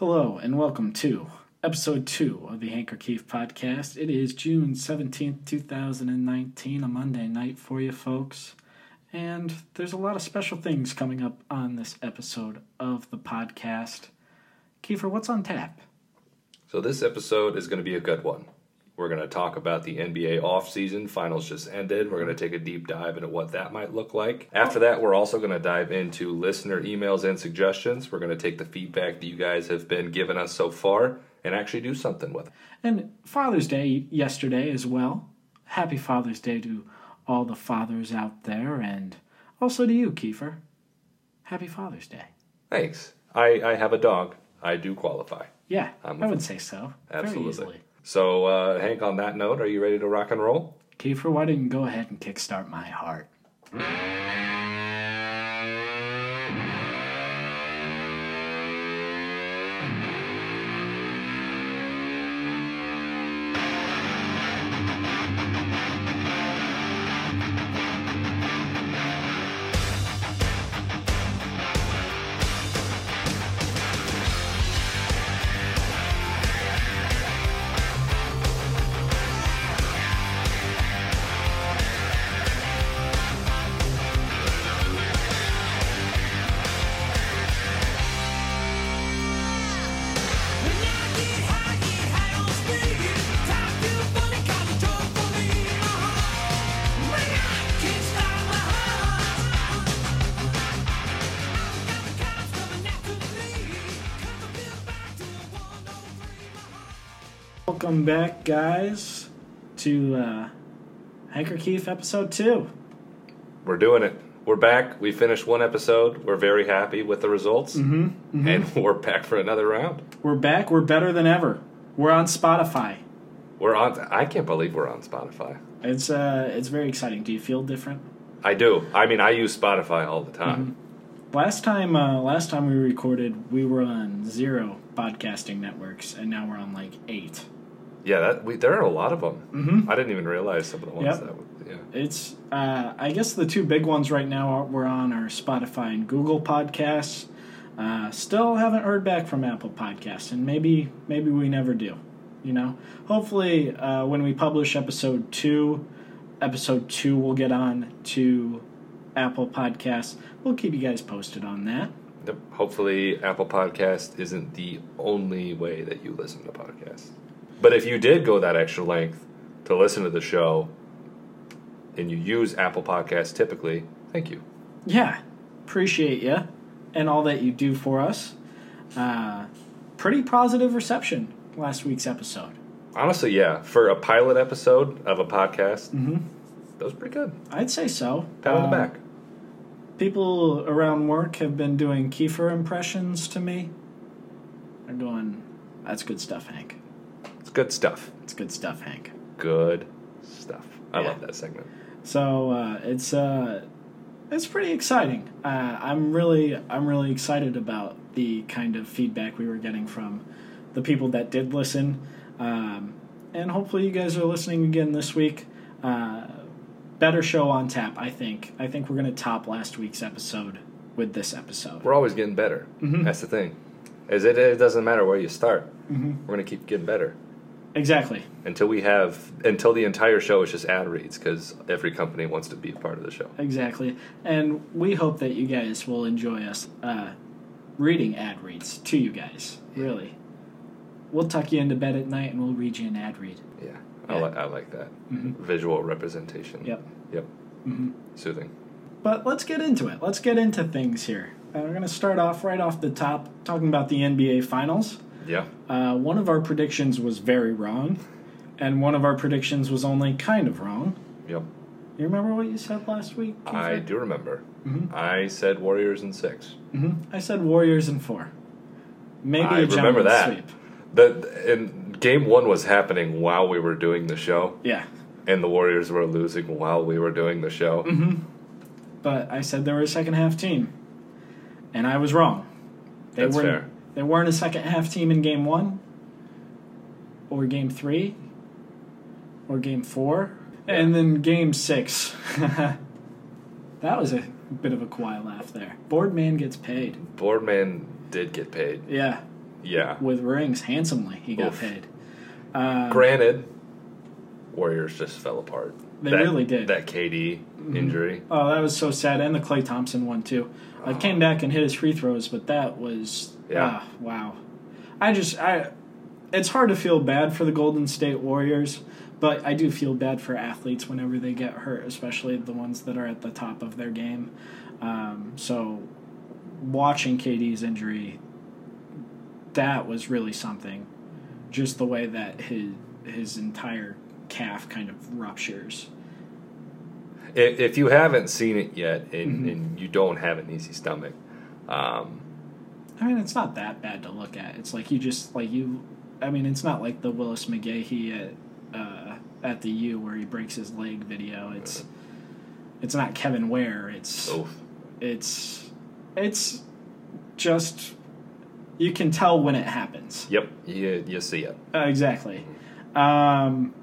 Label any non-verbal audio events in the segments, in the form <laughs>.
Hello and welcome to episode two of the Hanker Keefe podcast. It is June 17th, 2019, a Monday night for you folks. And there's a lot of special things coming up on this episode of the podcast. Kiefer, what's on tap? So this episode is going to be a good one. We're going to talk about the NBA offseason. Finals just ended. We're going to take a deep dive into what that might look like. After that, we're also going to dive into listener emails and suggestions. We're going to take the feedback that you guys have been giving us so far and actually do something with it. And Father's Day yesterday as well. Happy Father's Day to all the fathers out there and also to you, Kiefer. Happy Father's Day. Thanks. I, I have a dog. I do qualify. Yeah, I'm I a- would say so. Very Absolutely. So, uh, Hank, on that note, are you ready to rock and roll? Kiefer, why didn't you go ahead and kickstart my heart? Welcome back, guys, to uh, Hanker Keefe episode two. We're doing it. We're back. We finished one episode. We're very happy with the results. Mm-hmm, And <laughs> we're back for another round. We're back. We're better than ever. We're on Spotify. We're on. I can't believe we're on Spotify. It's uh, it's very exciting. Do you feel different? I do. I mean, I use Spotify all the time. Last time, uh, last time we recorded, we were on zero podcasting networks, and now we're on like eight. Yeah, that we, there are a lot of them. Mm-hmm. I didn't even realize some of the ones Yep. that. Would, yeah. It's, uh, I guess the two big ones right now are, we're on are Spotify and Google Podcasts. Uh, still haven't heard back from Apple Podcasts, and maybe maybe we never do. You know, hopefully uh, when we publish episode two, episode two will get on to Apple Podcasts. We'll keep you guys posted on that. Hopefully, Apple Podcast isn't the only way that you listen to podcasts. But if you did go that extra length to listen to the show, and you use Apple Podcasts typically, thank you. Yeah, appreciate you and all that you do for us. Uh, pretty positive reception last week's episode. Honestly, yeah, for a pilot episode of a podcast, that was pretty good. I'd say so. Pat on the Uh, back. People around work have been doing Kiefer impressions to me. They're going, that's good stuff, Hank. It's good stuff. It's good stuff, Hank. Good stuff. I Yeah. love that segment. So uh, it's uh, it's pretty exciting. Uh, I'm really I'm really excited about the kind of feedback we were getting from the people that did listen, um, and hopefully you guys are listening again this week. Uh, better show on tap, I think. I think we're gonna top last week's episode with this episode. We're always getting better. Mm-hmm. That's the thing. Is it, it doesn't matter where you start. We're gonna keep getting better Exactly. until we have until the entire show is just ad reads because every company wants to be a part of the show. Exactly. And we hope that you guys will enjoy us uh, reading ad reads to you guys. Really. We'll tuck you into bed at night and we'll read you an ad read. Yeah, I, Yeah. li- I like that visual representation. Yep. Yep. mhm Soothing. But let's get into it. Let's get into things here. Uh, we're going to start off right off the top talking about the NBA Finals. Yeah. Uh, one of our predictions was very wrong, and one of our predictions was only kind of wrong. Yep. You remember what you said last week? I do remember. I said Warriors in six. hmm I said Warriors in four. Maybe I a remember that. sweep. The and game one was happening while we were doing the show, Yeah. and the Warriors were losing while we were doing the show. Mhm. But I said they were a second half team, and I was wrong. They That's weren't, fair. They weren't a second half team in game one, or game three, or game four, and then game six. <laughs> that was a bit of a quiet laugh there. Boardman gets paid. Boardman did get paid. Yeah, Yeah. with rings handsomely. He got Oof. paid. Uh, Granted, Warriors just fell apart. They That- really did. That KD injury. Oh, that was so sad. And the Klay Thompson one too. I came back and hit his free throws, but that was Yeah. ah, wow. I just I it's hard to feel bad for the Golden State Warriors, but I do feel bad for athletes whenever they get hurt, especially the ones that are at the top of their game. Um, so watching KD's injury, that was really something. Just the way that his his entire calf kind of ruptures. If, if you haven't seen it yet and, Mm-hmm. and you don't have an easy stomach, um, I mean, it's not that bad to look at. It's like you just like you. I mean, it's not like the Willis McGahee at uh, at the U where he breaks his leg video. It's it's not Kevin Ware. It's oof. it's it's just you can tell when it happens. Yep, you, you see it. Uh, exactly. Um,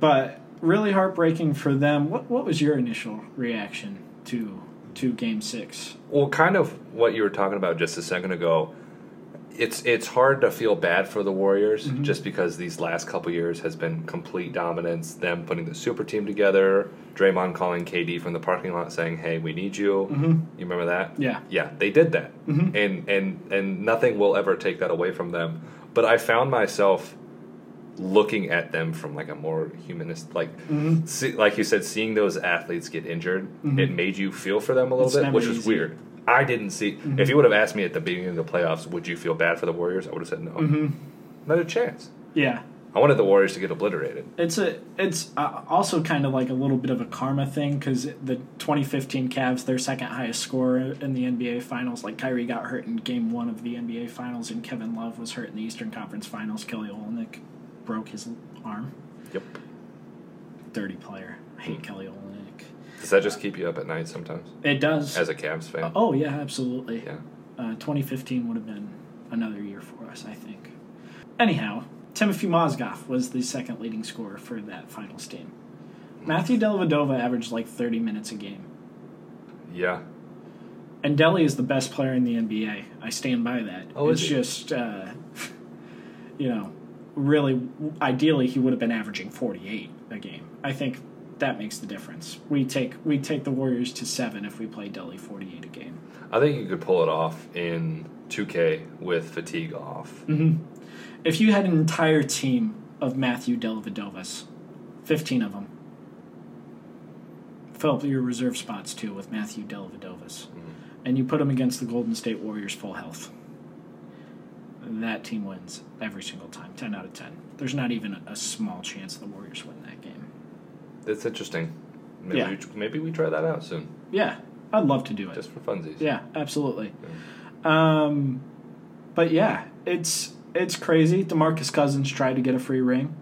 but really heartbreaking for them. What what was your initial reaction to to Game Six? Well, kind of what you were talking about just a second ago. It's it's hard to feel bad for the Warriors Mm-hmm. just because these last couple years has been complete dominance. Them putting the super team together. Draymond calling KD from the parking lot saying, "Hey, we need you." Mm-hmm. You remember that? Yeah. Yeah, they did that, Mhm. and and and nothing will ever take that away from them. But I found myself looking at them from like a more humanist, like Mhm. see, like you said, seeing those athletes get injured, Mhm. it made you feel for them a little It's bit, which was weird. I didn't see. If you would have asked me at the beginning of the playoffs, would you feel bad for the Warriors? I would have said no, Mm-hmm. not a chance. Yeah. I wanted the Warriors to get obliterated. It's a it's uh, also kind of like a little bit of a karma thing because the 2015 Cavs, their second highest scorer in the NBA Finals, like Kyrie got hurt in Game One of the NBA Finals, and Kevin Love was hurt in the Eastern Conference Finals. Kelly Olynyk broke his arm. Yep. Dirty player. I hate Kelly Olynyk. Does that just keep you up at night sometimes It does. as a Cavs fan? oh yeah, absolutely. Yeah. Uh, 2015 would have been another year for us, I think. Anyhow, Timothy Mozgov was the second leading scorer for that finals team. Matthew Dellavedova averaged like 30 minutes a game. Yeah. And Delly is the best player in the NBA. I stand by that. Oh, it's just, uh, <laughs> you know, really, ideally, he would have been averaging 48 a game. I think that makes the difference. We take we take the Warriors to seven if we play Delly 48 a game. I think you could pull it off in 2K with fatigue off. Mm-hmm. If you had an entire team of Matthew Dellavedovas, 15 of them, fill up your reserve spots too with Matthew Dellavedovas, and you put them against the Golden State Warriors full health, that team wins every single time, 10 out of 10. There's not even a, small chance the Warriors win that game. It's interesting. Maybe, Yeah. we, maybe we try that out soon, Yeah, I'd love to do it. just for funsies. Yeah, absolutely. Um, but yeah, it's it's crazy. DeMarcus Cousins tried to get a free ring.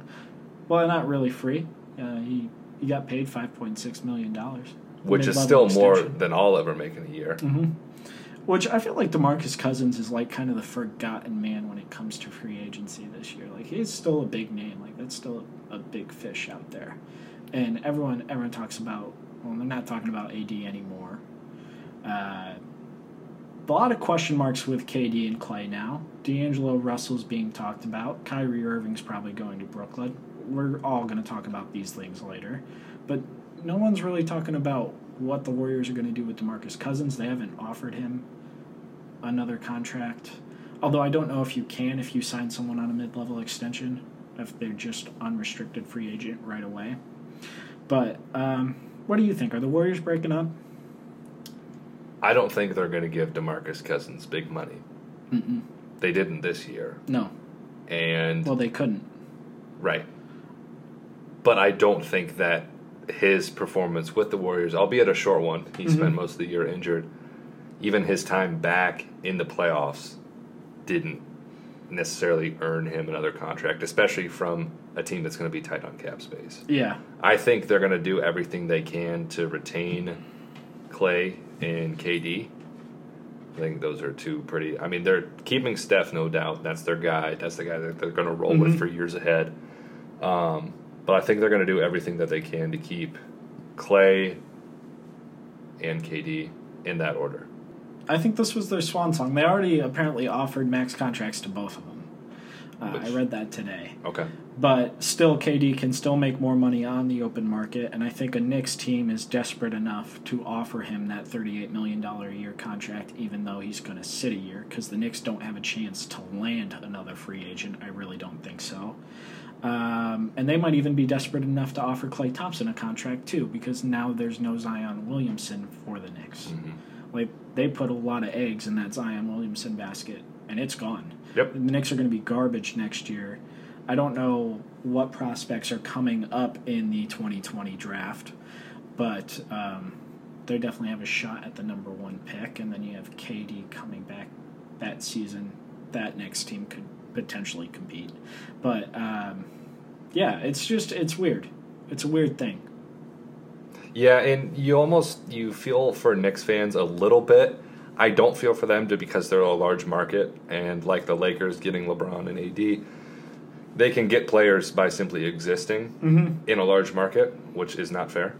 Well, not really free. Uh, he he got paid five point six million dollars, Which is still more than I'll ever make in a year. hmm Which I feel like DeMarcus Cousins is like kind of the forgotten man when it comes to free agency this year. Like he's still a big name. Like that's still a, a big fish out there, and everyone everyone talks about. Well, they're not talking about AD anymore. Uh, a lot of question marks with KD and Klay now. D'Angelo Russell's being talked about. Kyrie Irving's probably going to Brooklyn. We're all going to talk about these things later. But no one's really talking about what the Warriors are going to do with DeMarcus Cousins. They haven't offered him another contract. Although I don't know if you can if you sign someone on a mid level extension, if they're just unrestricted free agent right away. But um, what do you think? Are the Warriors breaking up? I don't think they're going to give DeMarcus Cousins big money. Mm-mm. They didn't this year, No. and Well, they couldn't. right. But I don't think that his performance with the Warriors, albeit a short one, he spent most of the year injured. Even his time back in the playoffs didn't necessarily earn him another contract, especially from a team that's going to be tight on cap space. Yeah. I think they're going to do everything they can to retain Klay and KD. I think those are two pretty. I mean, they're keeping Steph, no doubt. That's their guy. That's the guy that they're going to roll with Mhm. for years ahead. Um, but I think they're going to do everything that they can to keep Klay and KD in that order. I think this was their swan song. They already apparently offered max contracts to both of them. Uh, I read that today. Okay. But still, KD can still make more money on the open market, and I think a Knicks team is desperate enough to offer him that $38 million a year contract, even though he's going to sit a year, because the Knicks don't have a chance to land another free agent. I really don't think so. Um, and they might even be desperate enough to offer Klay Thompson a contract, too, because now there's no Zion Williamson for the Knicks. Like, they put a lot of eggs in that Zion Williamson basket, and it's gone. Yep. The Knicks are going to be garbage next year. I don't know what prospects are coming up in the 2020 draft, but um, they definitely have a shot at the number one pick. And then you have KD coming back that season. That next team could potentially compete. But um, yeah, it's just, it's weird. It's a weird thing. Yeah, and you almost you feel for Knicks fans a little bit. I don't feel for them to because they're a large market and like the Lakers getting LeBron and AD, they can get players by simply existing mm-hmm. in a large market, which is not fair.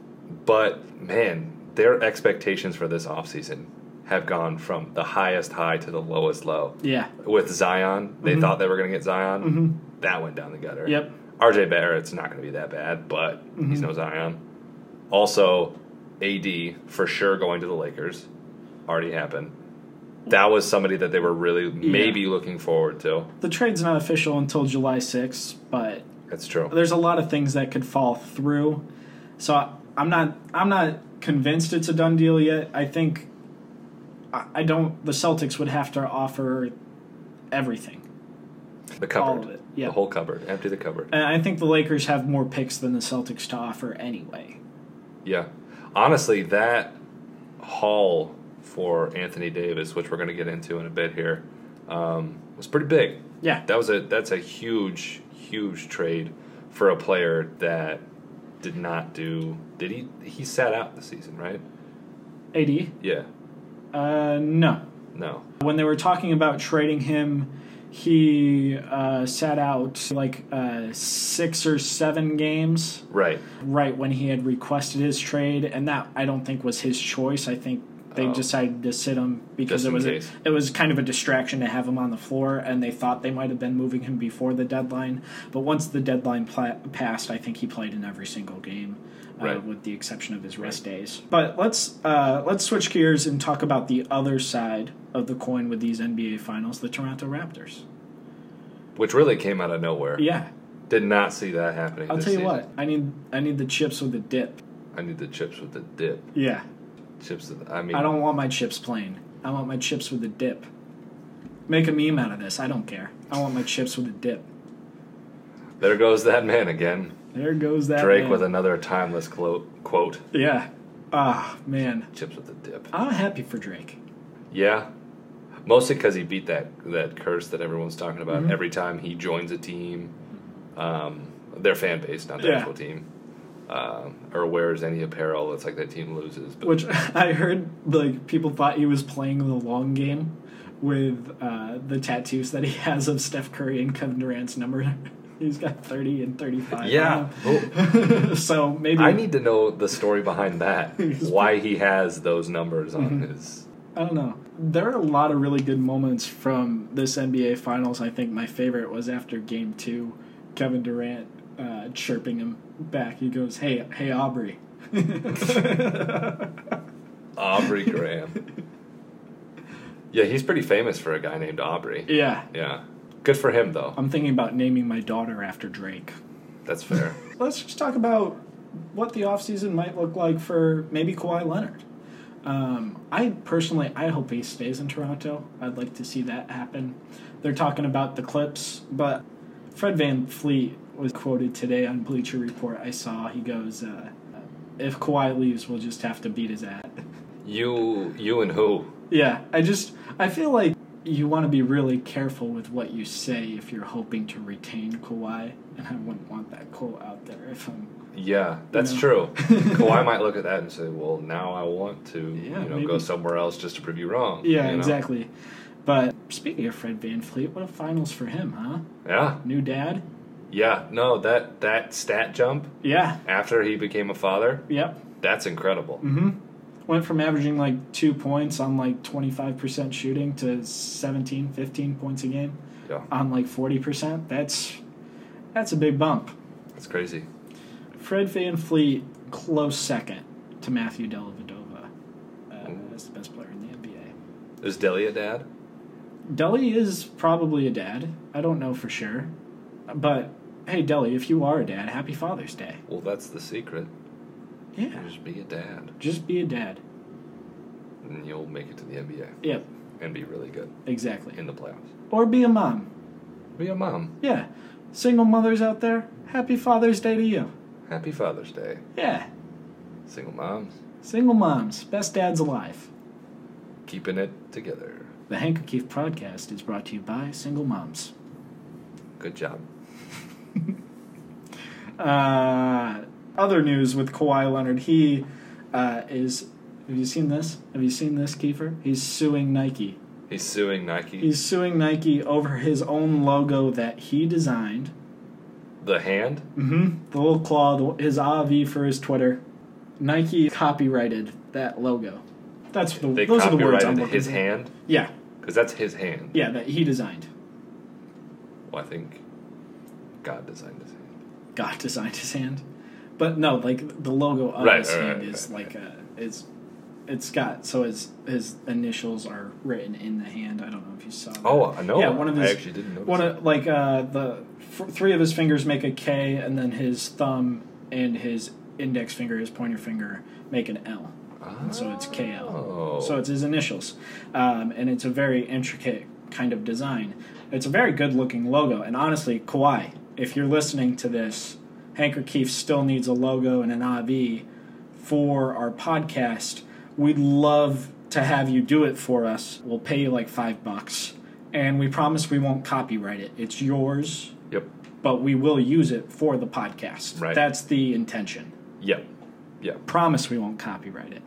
But man, their expectations for this offseason have gone from the highest high to the lowest low. Yeah. With Zion, they mm-hmm. thought they were going to get Zion. Mm-hmm. That went down the gutter. Yep. RJ Barrett's not going to be that bad, but he's no Zion. Also, AD for sure going to the Lakers already happened. That was somebody that they were really maybe looking forward to. The trade's not official until July 6th, but That's true. there's a lot of things that could fall through. So I- I'm not I'm not convinced it's a done deal yet. I think I I don't the Celtics would have to offer everything. The cupboard, all of it, yeah. the whole cupboard, empty the cupboard. And I think the Lakers have more picks than the Celtics to offer anyway. Yeah, honestly, that haul for Anthony Davis, which we're going to get into in a bit here, um, was pretty big. Yeah. That was a that's a huge huge trade for a player that did not do. Did he? He sat out the season, right? AD? Yeah. Uh no. No. When they were talking about trading him, he uh, sat out like uh, six or seven games Right. right when he had requested his trade, and that I don't think was his choice. I think they Oh. decided to sit him because Just it was a, it was kind of a distraction to have him on the floor, and they thought they might have been moving him before the deadline. But once the deadline pla- passed, I think he played in every single game. Uh, with the exception of his rest days, but let's uh, let's switch gears and talk about the other side of the coin with these NBA Finals: the Toronto Raptors. Which really came out of nowhere. Yeah, Did not see that happening. I'll tell you season. what, I need I need the chips with the dip. I need the chips with the dip. Yeah, Chips. With I mean, I don't want my chips plain. I want my chips with a dip. Make a meme out of this. I don't care. I want my chips with a dip. there goes that man again. There goes that Drake man. with another timeless quote. Quote. yeah. Ah man, Chips with the dip. I'm happy for Drake. Yeah, mostly because he beat that that curse that everyone's talking Mm-hmm. about every time he joins a team, um, their fan base, not the Yeah. actual team, um, or wears any apparel. It's like that team loses. But Which <laughs> I heard like people thought he was playing the long game with uh, the tattoos that he has of Steph Curry and Kevin Durant's number. <laughs> He's got 30 and 35. yeah, <laughs> so maybe I need to know the story behind that. <laughs> Why he has those numbers on Mm-hmm. his. I don't know. There are a lot of really good moments from this NBA Finals. I think my favorite was after Game Two, Kevin Durant uh, chirping him back. He goes, "Hey, hey, Aubrey." <laughs> Aubrey Graham. Yeah, he's pretty famous for a guy named Aubrey. yeah, Yeah, good for him though. I'm thinking about naming my daughter after Drake. That's fair. <laughs> Let's just talk about what the offseason might look like for maybe Kawhi Leonard. Um, I personally, I hope he stays in Toronto. I'd like to see that happen. They're talking about the Clips, but Fred VanVleet was quoted today on Bleacher Report. I saw he goes, uh, "If Kawhi leaves, we'll just have to beat his ass." you, you and who? Yeah, I just I feel like you want to be really careful with what you say if you're hoping to retain Kawhi, and I wouldn't want that quote out there if I'm Yeah, that's know? true. <laughs> Kawhi might look at that and say, "Well, now I want to, Yeah, you know, maybe. go somewhere else just to prove you wrong." Yeah, you know? exactly. But speaking of Fred VanVleet, what a finals for him, huh? Yeah, New dad? yeah. No, that that stat jump Yeah. after he became a father, Yep. that's incredible. Mm-hmm. Went from averaging like two points on like 25% shooting to 17, 15 points a game. Yeah. on like forty percent. That's that's a big bump. That's crazy. Fred VanVleet close second to Matthew Dellavedova uh, as the best player in the NBA. Is Delly a dad? Delly is probably a dad. I don't know for sure, but hey, Delly, if you are a dad, happy Father's Day. Well, that's the secret. Yeah, Just be a dad, just be a dad. and you'll make it to the NBA Yep, and be really good exactly. in the playoffs. Or be a mom. Be a mom. Yeah, single mothers out there, happy Father's Day to you. Happy Father's Day, Yeah, single moms. single moms, best dads alive. Keeping it together. The Hank O'Keefe podcast is brought to you by single moms. Good job. <laughs> Uh, other news with Kawhi Leonard, he uh, is. Have you seen this? Have you seen this, Kiefer? He's suing Nike. He's suing Nike. He's suing Nike over his own logo that he designed. the hand. Mm-hmm. The little claw, the, his AV for his Twitter. Nike copyrighted that logo. That's the They those are the words I'm looking his for. hand Yeah, because that's his hand. yeah, that he designed. Well, I think God designed his hand. God designed his hand, but no, like the logo of Right, his right, hand right, is like a it's it's got so his his initials are written in the hand. I don't know if you saw. That. Oh, I know. Yeah, one of his I actually didn't notice. one of like uh the f- three of his fingers make a K, and then his thumb and his index finger, his pointer finger, make an L. And so it's KL. Oh. So it's his initials, um, and it's a very intricate kind of design. It's a very good looking logo, and honestly, Kawhi, if you're listening to this, O'Keefe still needs a logo and an IV for our podcast. We'd love to have you do it for us. We'll pay you like five bucks, and we promise we won't copyright it. It's yours, Yep. but we will use it for the podcast. Right. That's the intention. Yep. Yep. Promise we won't copyright it.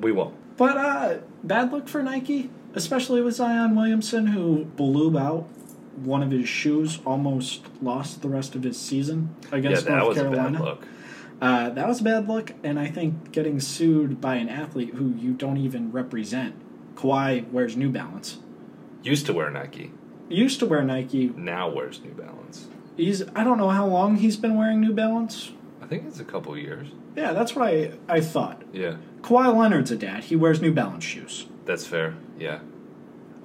We won't. But uh, bad look for Nike, especially with Zion Williamson, who blew out one of his shoes, almost lost the rest of his season Yeah, against that North was Carolina. a bad look. Uh, that was a bad look, and I think getting sued by an athlete who you don't even represent. Kawhi wears New Balance. Used to wear Nike. Used to wear Nike. Now wears New Balance. He's I don't know how long he's been wearing New Balance. I think it's a couple years. Yeah, that's what I, I thought. Yeah, Kawhi Leonard's a dad. He wears New Balance shoes. that's fair. Yeah.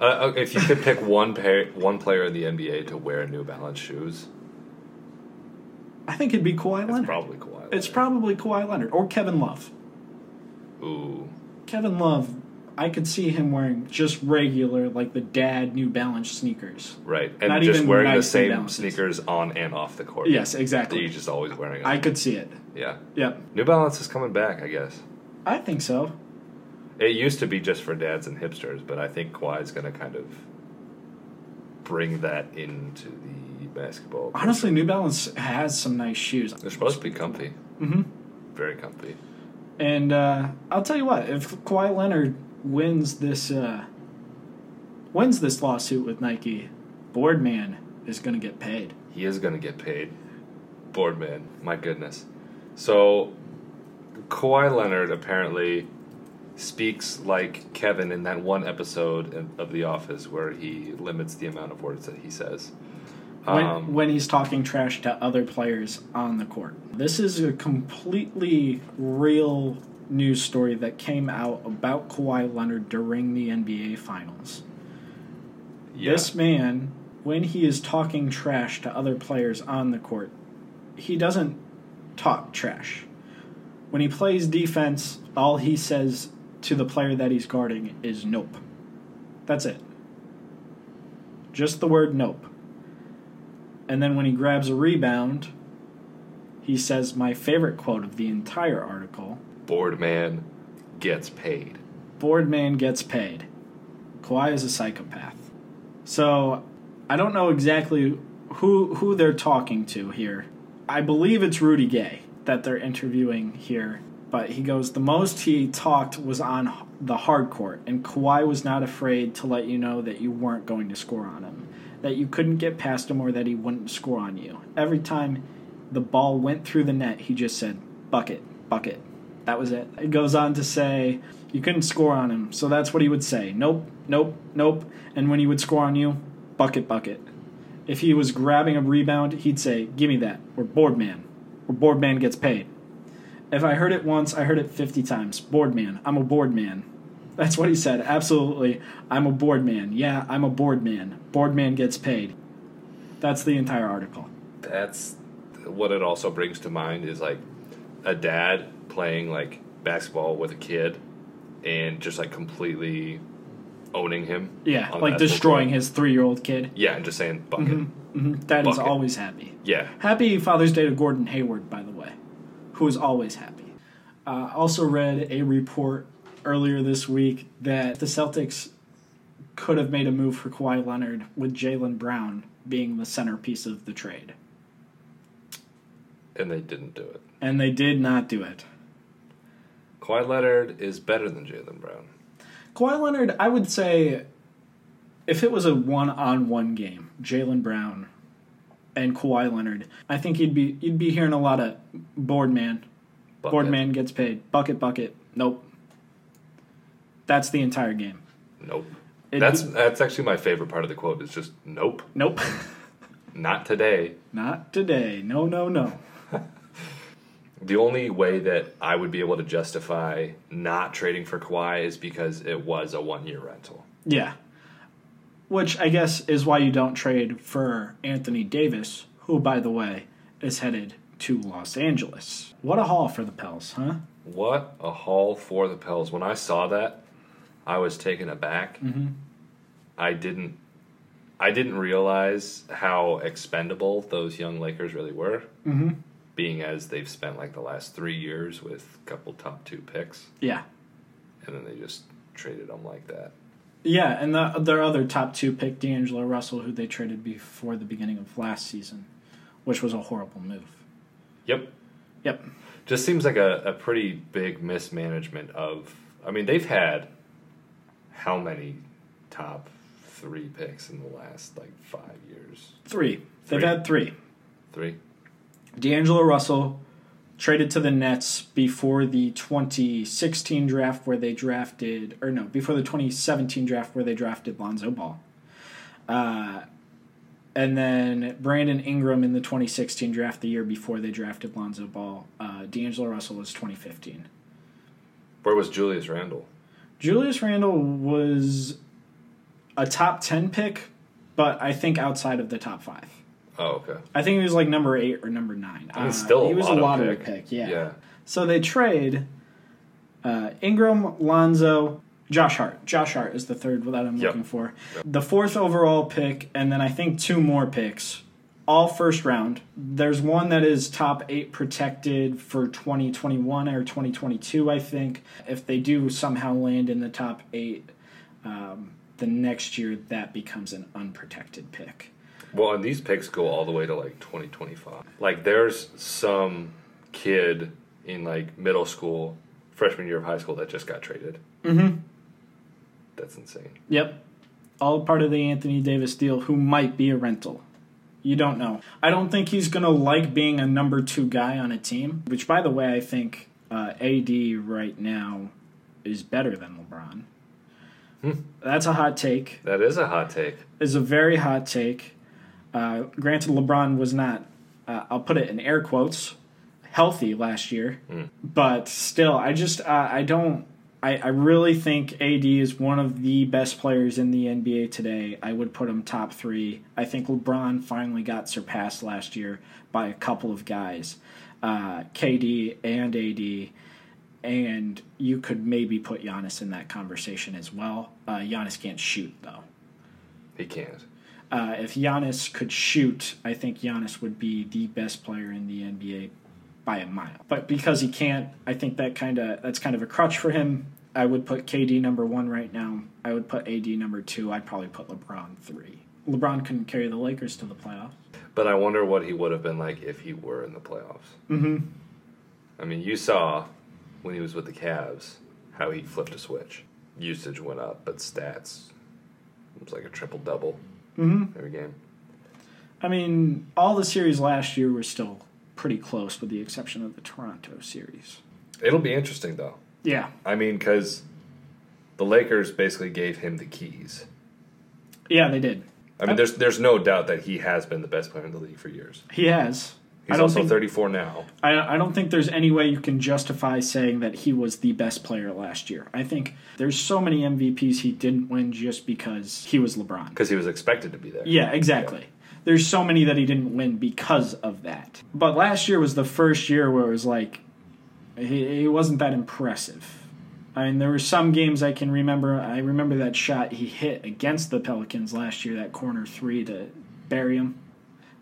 Uh, if you could pick one pair, one player in the NBA to wear New Balance shoes, I think it'd be Kawhi it's Leonard. probably Kawhi. It's probably Kawhi Leonard or Kevin Love. Ooh, Kevin Love, I could see him wearing just regular, like the dad New Balance sneakers. right, and Not just even wearing the nice New same sneakers on and off the court. Yes, exactly. you just always wearing. Them. I could see it. Yeah, Yep, New Balance is coming back. I guess I think so. It used to be just for dads and hipsters, but I think Kawhi's going to kind of bring that into the basketball. Honestly, New Balance has some nice shoes. They're supposed to be comfy, Mm-hmm. very comfy. And uh, I'll tell you what, if Kawhi Leonard wins this uh, wins this lawsuit with Nike, Boardman is going to get paid. He is going to get paid. Boardman, my goodness. So, Kawhi Leonard apparently speaks like Kevin in that one episode of The Office where he limits the amount of words that he says. when, Um, when he's talking trash to other players on the court. This is a completely real news story that came out about Kawhi Leonard during the NBA Finals. yeah. This man, when he is talking trash to other players on the court, he doesn't talk trash. When he plays defense, all he says to the player that he's guarding is nope. That's it. Just the word nope. And then when he grabs a rebound, he says my favorite quote of the entire article Boardman gets paid. Boardman gets paid. Kawhi is a psychopath. So I don't know exactly who who they're talking to here. I believe it's Rudy Gay that they're interviewing here. But he goes, the most he talked was on the hard court, and Kawhi was not afraid to let you know that you weren't going to score on him, that you couldn't get past him, or that he wouldn't score on you. Every time the ball went through the net, he just said, bucket, bucket. That was it. It goes on to say, you couldn't score on him, so that's what he would say. Nope, nope, nope. And when he would score on you, bucket, bucket. If he was grabbing a rebound, he'd say, "Give me that," or "Board man," or "Board man gets paid." If I heard it once, I heard it fifty times. Board man. I'm a board man. That's what he said. Absolutely. I'm a board man. Yeah, I'm a board man. Board man gets paid. That's the entire article. That's what it also brings to mind is like a dad playing like basketball with a kid and just like completely owning him. Yeah, like destroying court. his three year old kid. Yeah, and just saying bucket. hmm That is Bucket. always happy. Yeah. Happy Father's Day to Gordon Hayward, by the way, who is always happy. Uh, also read a report earlier this week that the Celtics could have made a move for Kawhi Leonard with Jaylen Brown being the centerpiece of the trade. And they didn't do it. And they did not do it. Kawhi Leonard is better than Jaylen Brown. Kawhi Leonard, I would say, if it was a one on one game, Jaylen Brown and Kawhi Leonard, I think you'd be you'd be hearing a lot of board man, Bucket. board man gets paid, bucket bucket. Nope. That's the entire game. Nope. It'd that's be- that's actually my favorite part of the quote. It's just nope, nope. <laughs> not today. Not today. No, no, no. <laughs> <laughs> The only way that I would be able to justify not trading for Kawhi is because it was a one year rental. Yeah. Which I guess is why you don't trade for Anthony Davis, who, by the way, is headed to Los Angeles. What a haul for the Pels, huh? What a haul for the Pels. When I saw that, I was taken aback. Mhm. I didn't I didn't realize how expendable those young Lakers really were, Mm-hmm. being as they've spent like the last three years with a couple top two picks, Yeah. and then they just traded them like that. Yeah, and the, their other top two pick, D'Angelo Russell, who they traded before the beginning of last season, which was a horrible move. Yep. Yep. Just seems like a, a pretty big mismanagement of. I mean, they've had how many top three picks in the last like five years? Three. They've Three. had three. Three. D'Angelo Russell traded to the Nets before the 2016 draft where they drafted, or no, before the 2017 draft where they drafted Lonzo Ball. Uh, and then Brandon Ingram in the 2016 draft, the year before they drafted Lonzo Ball. Uh, D'Angelo Russell was 2015. Where was Julius Randle? Julius Randle was a top 10 pick, but I think outside of the top five. Oh, okay. I think he was like number eight or number nine. I mean, Uh, still a he was a lottery pick. pick. yeah. Yeah. So they trade uh, Ingram, Lonzo, Josh Hart. Josh Hart is the third that I'm Yep. looking for. The fourth overall pick, and then I think two more picks, all first round. There's one that is top eight protected for 2021 or 2022, I think. If they do somehow land in the top eight, um, the next year that becomes an unprotected pick. Well, and these picks go all the way to like 2025. Like, there's some kid in like middle school, freshman year of high school that just got traded. Mm-hmm. That's insane. Yep. All part of the Anthony Davis deal, who might be a rental. You don't know. I don't think he's going to like being a number two guy on a team, which, by the way, I think uh, AD right now is better than LeBron. Hmm. That's a hot take. That is a hot take. Is a very hot take. Uh, granted, LeBron was not, uh, I'll put it in air quotes, healthy last year, Mm. but still, I just, uh, I don't, I, I really think AD is one of the best players in the NBA today. I would put him top three. I think LeBron finally got surpassed last year by a couple of guys, uh, KD and AD. And you could maybe put Giannis in that conversation as well. Uh, Giannis can't shoot, though. He can't. Uh, if Giannis could shoot, I think Giannis would be the best player in the NBA by a mile. But because he can't, I think that kind of that's kind of a crutch for him. I would put KD number one right now. I would put AD number two. I'd probably put LeBron three. LeBron couldn't carry the Lakers to the playoffs. But I wonder what he would have been like if he were in the playoffs. Mm-hmm. I mean, you saw when he was with the Cavs how he flipped a switch. Usage went up, but stats it was like a triple double Mm-hmm. every game. I mean, all the series last year were still pretty close, with the exception of the Toronto series. It'll be interesting though. Yeah, I mean, because the Lakers basically gave him the keys. yeah, they did. I mean, there's there's no doubt that he has been the best player in the league for years. He has. I He's don't also think 34 now. I, I don't think there's any way you can justify saying that he was the best player last year. I think there's so many MVPs he didn't win just because he was LeBron. because he was expected to be there. Yeah, exactly. There's so many that he didn't win because of that. But last year was the first year where it was like he, he wasn't that impressive. I mean, there were some games I can remember. I remember that shot he hit against the Pelicans last year, that corner three to bury him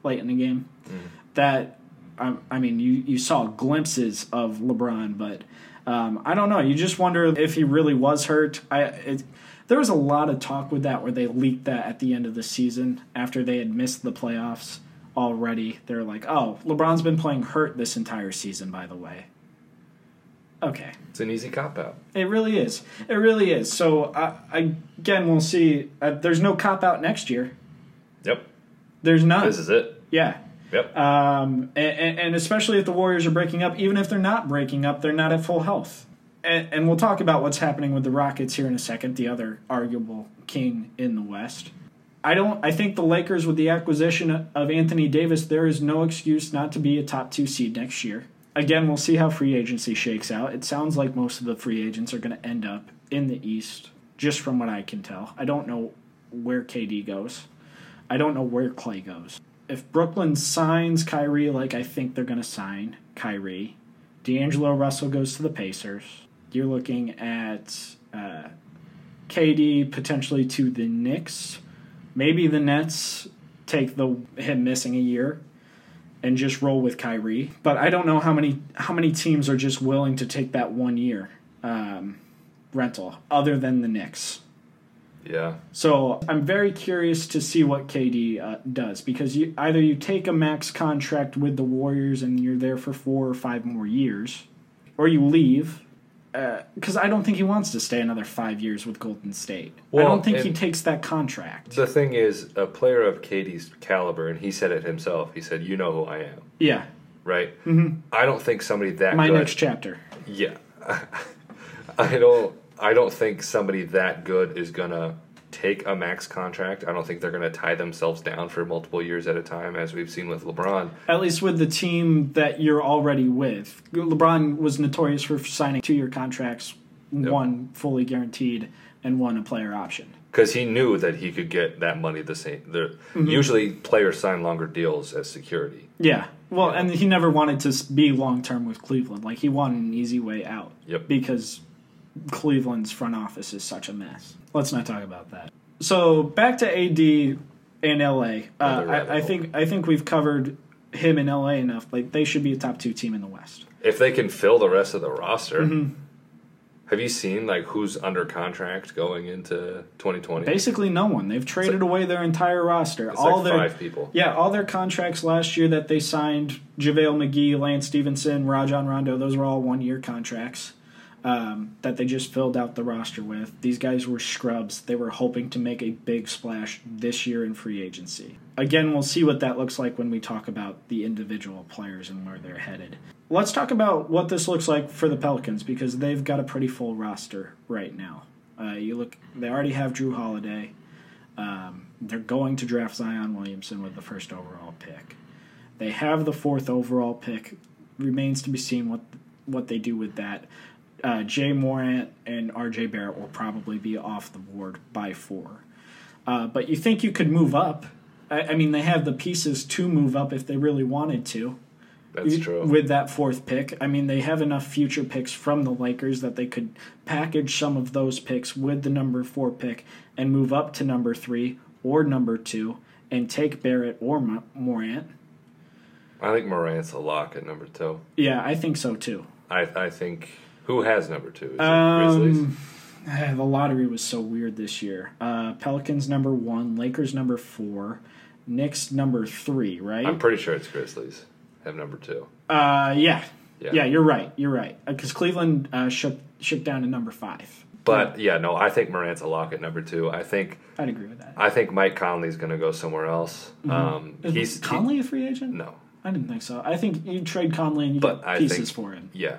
late in the game. Mm. That I, I mean, you you saw glimpses of LeBron, but um, I don't know. You just wonder if he really was hurt. I it, there was a lot of talk with that where they leaked that at the end of the season after they had missed the playoffs already. They're like, "Oh, LeBron's been playing hurt this entire season." By the way, okay, It's an easy cop out. it really is. It really is. So uh, again, we'll see. Uh, there's no cop out next year. Yep. There's none. This is it. yeah. Yep. Um, and, and especially if the Warriors are breaking up, even if they're not breaking up, they're not at full health. And, and we'll talk about what's happening with the Rockets here in a second, the other arguable king in the West. I don't. I think the Lakers, with the acquisition of Anthony Davis, there is no excuse not to be a top two seed next year. Again, we'll see how free agency shakes out. It sounds like most of the free agents are going to end up in the East, just from what I can tell. I don't know where KD goes. I don't know where Klay goes. If Brooklyn signs Kyrie like I think they're going to sign Kyrie, D'Angelo Russell goes to the Pacers. You're looking at uh, KD potentially to the Knicks. Maybe the Nets take the him missing a year and just roll with Kyrie. But I don't know how many how many teams are just willing to take that one year um, rental other than the Knicks. Yeah. So I'm very curious to see what KD uh, does because you, either you take a max contract with the Warriors and you're there for four or five more years, or you leave. Because I don't think he wants to stay another five years with Golden State. I don't think he takes that contract. The thing is, a player of KD's caliber, and he said it himself. He said, "You know who I am, yeah, right?" I don't think somebody that my good. next chapter. Yeah, <laughs> I don't. I don't think somebody that good is gonna take a max contract. I don't think they're gonna tie themselves down for multiple years at a time, as we've seen with LeBron. At least with the team that you're already with. LeBron was notorious for signing two year contracts, one fully guaranteed and one a player option. Because he knew that he could get that money the same. Mm-hmm. Usually, players sign longer deals as security. Yeah. Well, and he never wanted to be long term with Cleveland. Like he wanted an easy way out. Yep. Because Cleveland's front office is such a mess. Let's not talk about that. So back to AD in LA. Uh, I, I think I think we've covered him in LA enough. Like they should be a top two team in the West. If they can fill the rest of the roster, Mm-hmm. have you seen like who's under contract going into 2020? Basically, no one. They've traded away their entire roster. All like their five people. Yeah, all their contracts last year that they signed, JaVale McGee, Lance Stephenson, Rajon Rondo, those were all one year contracts um, that they just filled out the roster with. These guys were scrubs. They were hoping to make a big splash this year in free agency. Again, we'll see what that looks like when we talk about the individual players and where they're headed. Let's talk about what this looks like for the Pelicans because they've got a pretty full roster right now. Uh, you look, they already have Jrue Holiday. Um, they're going to draft Zion Williamson with the first overall pick. They have the fourth overall pick. Remains to be seen what what they do with that. Uh, Ja Morant and R.J. Barrett will probably be off the board by four. Uh, but you think you could move up? I, I mean, they have the pieces to move up if they really wanted to That's true. with that fourth pick. I mean, they have enough future picks from the Lakers that they could package some of those picks with the number four pick and move up to number three or number two and take Barrett or Mo- Morant. I think Morant's a lock at number two. Yeah, I think so too. I I think who has number two? Is it Grizzlies? Um, eh, the lottery was so weird this year. Uh, Pelicans number one, Lakers number four, Knicks number three, right? I'm pretty sure it's Grizzlies have number two. uh, yeah. Yeah. yeah, you're right. You're right. Because Cleveland uh, shook shook down to number five. But yeah, no, I think Morant's a lock at number two. I think I'd agree with that. I think Mike Conley's going to go somewhere else. Um, Is he's he- Conley a free agent? no, I didn't think so. I think you trade Conley and you But get I pieces think- for him. yeah.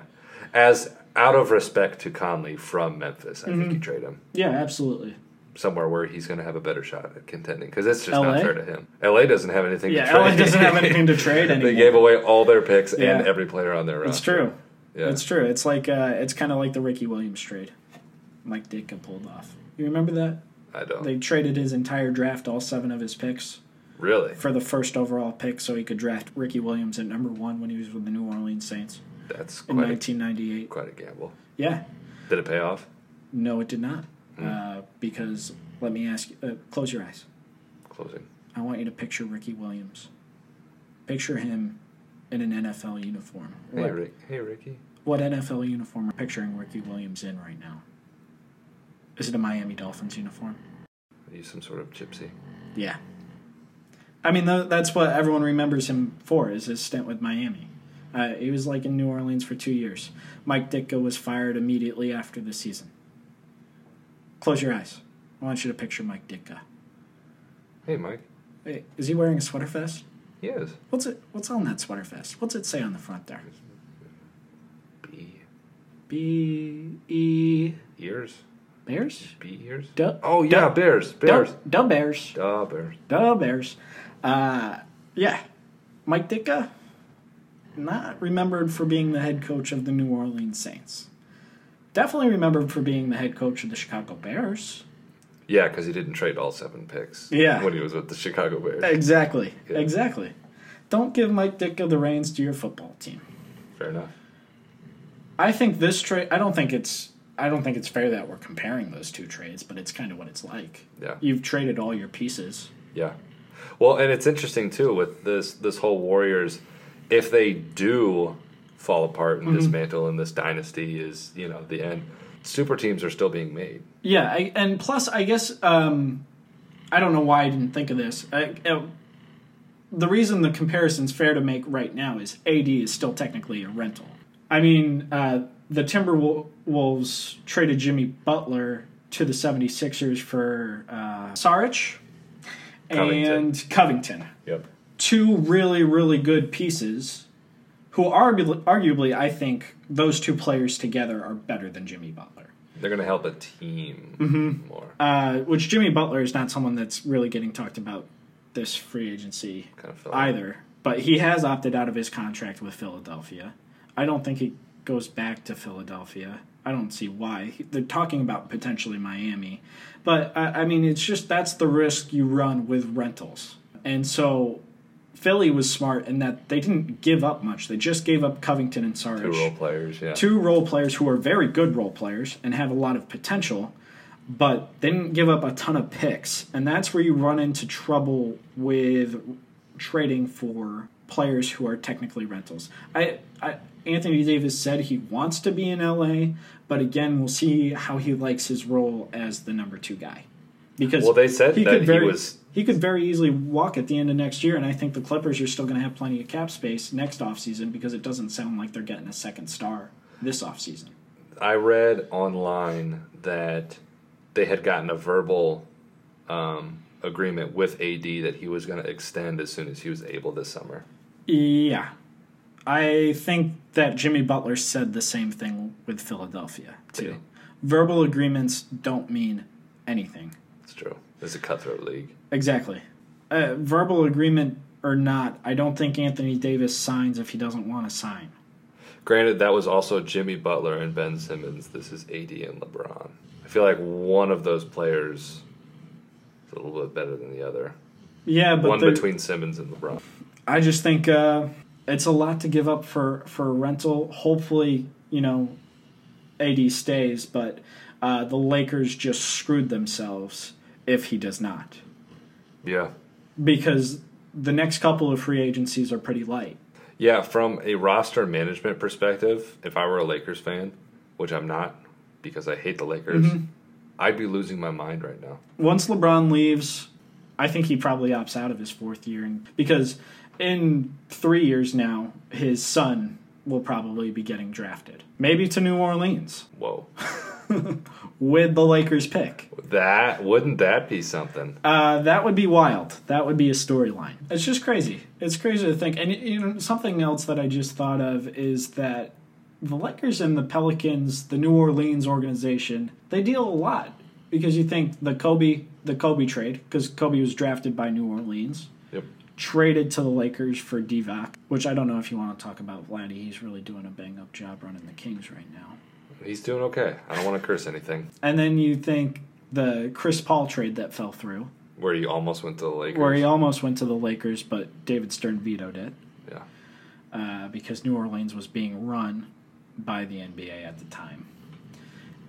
As out of respect to Conley from Memphis, I Mm-hmm. think you trade him. Yeah, absolutely. somewhere where he's going to have a better shot at contending because it's just LA? not fair to him. LA doesn't have anything. Yeah, to trade. LA doesn't have anything to <laughs> trade they gave away all their picks and every player on their roster. It's true. Yeah. It's true. It's like uh, it's kind of like the Ricky Williams trade. Mike Ditka pulled off. You remember that? I don't They traded his entire draft, all seven of his picks, really. for the first overall pick, so he could draft Ricky Williams at number one when he was with the New Orleans Saints That's in quite a, 1998. quite a gamble. Yeah. Did it pay off? No, it did not. Hmm. Uh, because let me ask you. Uh, close your eyes. Closing. I want you to picture Ricky Williams. Picture him in an NFL uniform. Hey, What, Rick. Hey, Ricky. what NFL uniform are you picturing Ricky Williams in right now? Is it a Miami Dolphins uniform? Are you some sort of gypsy? Yeah. I mean, that's what everyone remembers him for is his stint with Miami. Uh, he was like in New Orleans for two years. Mike Ditka was fired immediately after the season. Close your eyes. I want you to picture Mike Ditka. Hey, Mike. Hey, is he wearing a sweater vest? He is. What's it? What's on that sweater vest? What's it say on the front there? B B E ears. Bears. B ears. Duh. Oh yeah, Bears. Bears. Duh, duh Bears. Duh, Bears. Duh Bears. Uh, yeah, Mike Ditka, not remembered for being the head coach of the New Orleans Saints. Definitely remembered for being the head coach of the Chicago Bears. Yeah, because he didn't trade all seven picks. Yeah. When he was with the Chicago Bears. Exactly. Yeah. Exactly. Don't give Mike Ditka the reins to your football team. Fair enough. I think this trade. I don't think it's. I don't think it's fair that we're comparing those two trades, but it's kind of what it's like. Yeah. You've traded all your pieces. Yeah. Well, and it's interesting too with this this whole Warriors. If they do fall apart Mm-hmm. and dismantle, and this dynasty is you know the end, super teams are still being made. Yeah, I, and plus, I guess um, I don't know why I didn't think of this. I, uh, the reason the comparison's fair to make right now is AD is still technically a rental. I mean, uh, the Timberwolves traded Jimmy Butler to the 76ers for uh, Saric Covington. and Covington. Yep. Two really, really good pieces who arguably, arguably, I think those two players together are better than Jimmy Butler. They're going to help a team Mm-hmm. more. Uh, which Jimmy Butler is not someone that's really getting talked about this free agency Kind of either. But he has opted out of his contract with Philadelphia. I don't think he goes back to Philadelphia. I don't see why. They're talking about potentially Miami. But, I, I mean, it's just that's the risk you run with rentals. And so Philly was smart in that they didn't give up much. They just gave up Covington and Sarge. Two role players. Yeah. two role players who are very good role players and have a lot of potential, but they didn't give up a ton of picks. And that's where you run into trouble with trading for players who are technically rentals. I, I Anthony Davis said he wants to be in LA, but again, we'll see how he likes his role as the number two guy. Because Well, they said that could he was- he could very easily walk at the end of next year, and I think the Clippers are still going to have plenty of cap space next offseason because it doesn't sound like they're getting a second star this offseason. I read online that they had gotten a verbal um, agreement with AD that he was going to extend as soon as he was able this summer. Yeah. I think that Jimmy Butler said the same thing with Philadelphia, too. Yeah. Verbal agreements don't mean anything. It's true. It's a cutthroat league. Exactly. Uh, verbal agreement or not, I don't think Anthony Davis signs if he doesn't want to sign. Granted, that was also Jimmy Butler and Ben Simmons. This is AD and LeBron. I feel like one of those players is a little bit better than the other. Yeah, but one between Simmons and LeBron. I just think uh, it's a lot to give up for for a rental. Hopefully, you know, AD stays, but uh, the Lakers just screwed themselves if he does not, Yeah. because the next couple of free agencies are pretty light. Yeah, from a roster management perspective, if I were a Lakers fan, which I'm not because I hate the Lakers, Mm-hmm. I'd be losing my mind right now. Once LeBron leaves, I think he probably opts out of his fourth year, and because in three years now, his son will probably be getting drafted, maybe to New Orleans Whoa. <laughs> <laughs> with the Lakers pick. That wouldn't that be something? Uh, that would be wild. That would be a storyline. It's just crazy. It's crazy to think. And you know, something else that I just thought of is that the Lakers and the Pelicans, the New Orleans organization, they deal a lot because you think the Kobe the Kobe trade because Kobe was drafted by New Orleans, Yep. traded to the Lakers for Divac, which I don't know if you want to talk about Vladdy. He's really doing a bang up job running the Kings right now. He's doing okay. I don't want to curse anything. And then you think the Chris Paul trade that fell through, Where he almost went to the Lakers. where he almost went to the Lakers, but David Stern vetoed it yeah. uh, because New Orleans was being run by the NBA at the time.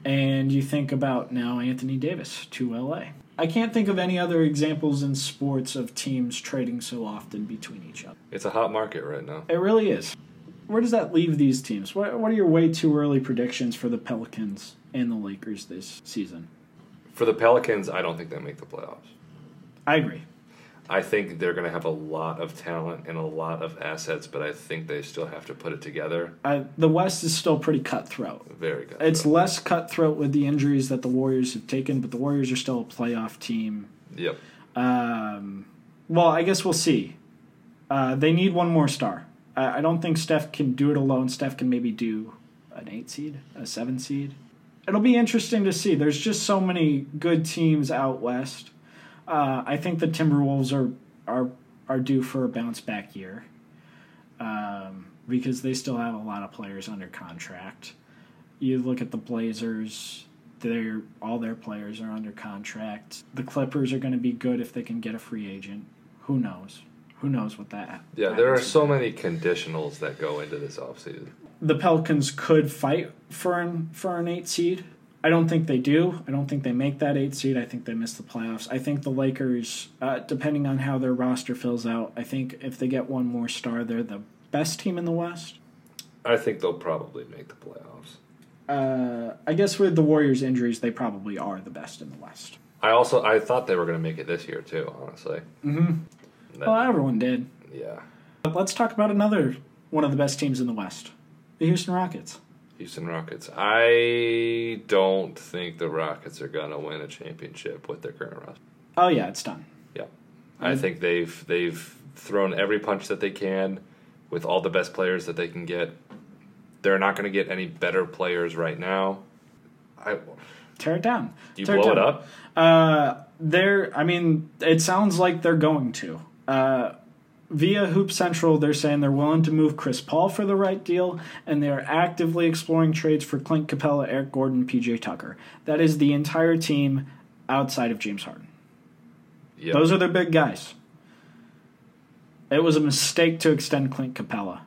And you think about now Anthony Davis to LA. I can't think of any other examples in sports of teams trading so often between each other. It's a hot market right now. It really is. Where does that leave these teams? What, what are your way too early predictions for the Pelicans and the Lakers this season? For the Pelicans, I don't think they make the playoffs. I agree. I think they're going to have a lot of talent and a lot of assets, but I think they still have to put it together. I, the West is still pretty cutthroat. Very good. It's less cutthroat with the injuries that the Warriors have taken, but the Warriors are still a playoff team. Yep. Um, well, I guess we'll see. Uh, they need one more star. I, I don't think Steph can do it alone. Steph can maybe do an eight seed, a seven seed. It'll be interesting to see. There's just so many good teams out west. Uh, I think the Timberwolves are are are due for a bounce back year um, because they still have a lot of players under contract. You look at the Blazers; they're all their players are under contract. The Clippers are going to be good if they can get a free agent. Who knows? Who knows what that? Yeah, there are so many conditionals that go into this offseason. The Pelicans could fight for an for an eight seed. I don't think they do. I don't think they make that eight seed. I think they miss the playoffs. I think the Lakers, uh, depending on how their roster fills out, I think if they get one more star, they're the best team in the West. I think they'll probably make the playoffs. Uh, I guess with the Warriors' injuries, they probably are the best in the West. I also I thought they were going to make it this year too. Honestly. Mm-hmm. Well, everyone did. yeah. But let's talk about another one of the best teams in the West, the Houston Rockets. Houston Rockets. I don't think the Rockets are going to win a championship with their current roster. Oh yeah, it's done. Yeah. I think they've they've thrown every punch that they can with all the best players that they can get. They're not going to get any better players right now. I Tear it down. you Tear blow it down. up. Uh, they're. I mean, it sounds like they're going to. Uh, via Hoop Central, they're saying they're willing to move Chris Paul for the right deal, and they are actively exploring trades for Clint Capela, Eric Gordon, PJ Tucker. That is the entire team outside of James Harden. Yeah. Those are their big guys. It was a mistake to extend Clint Capela.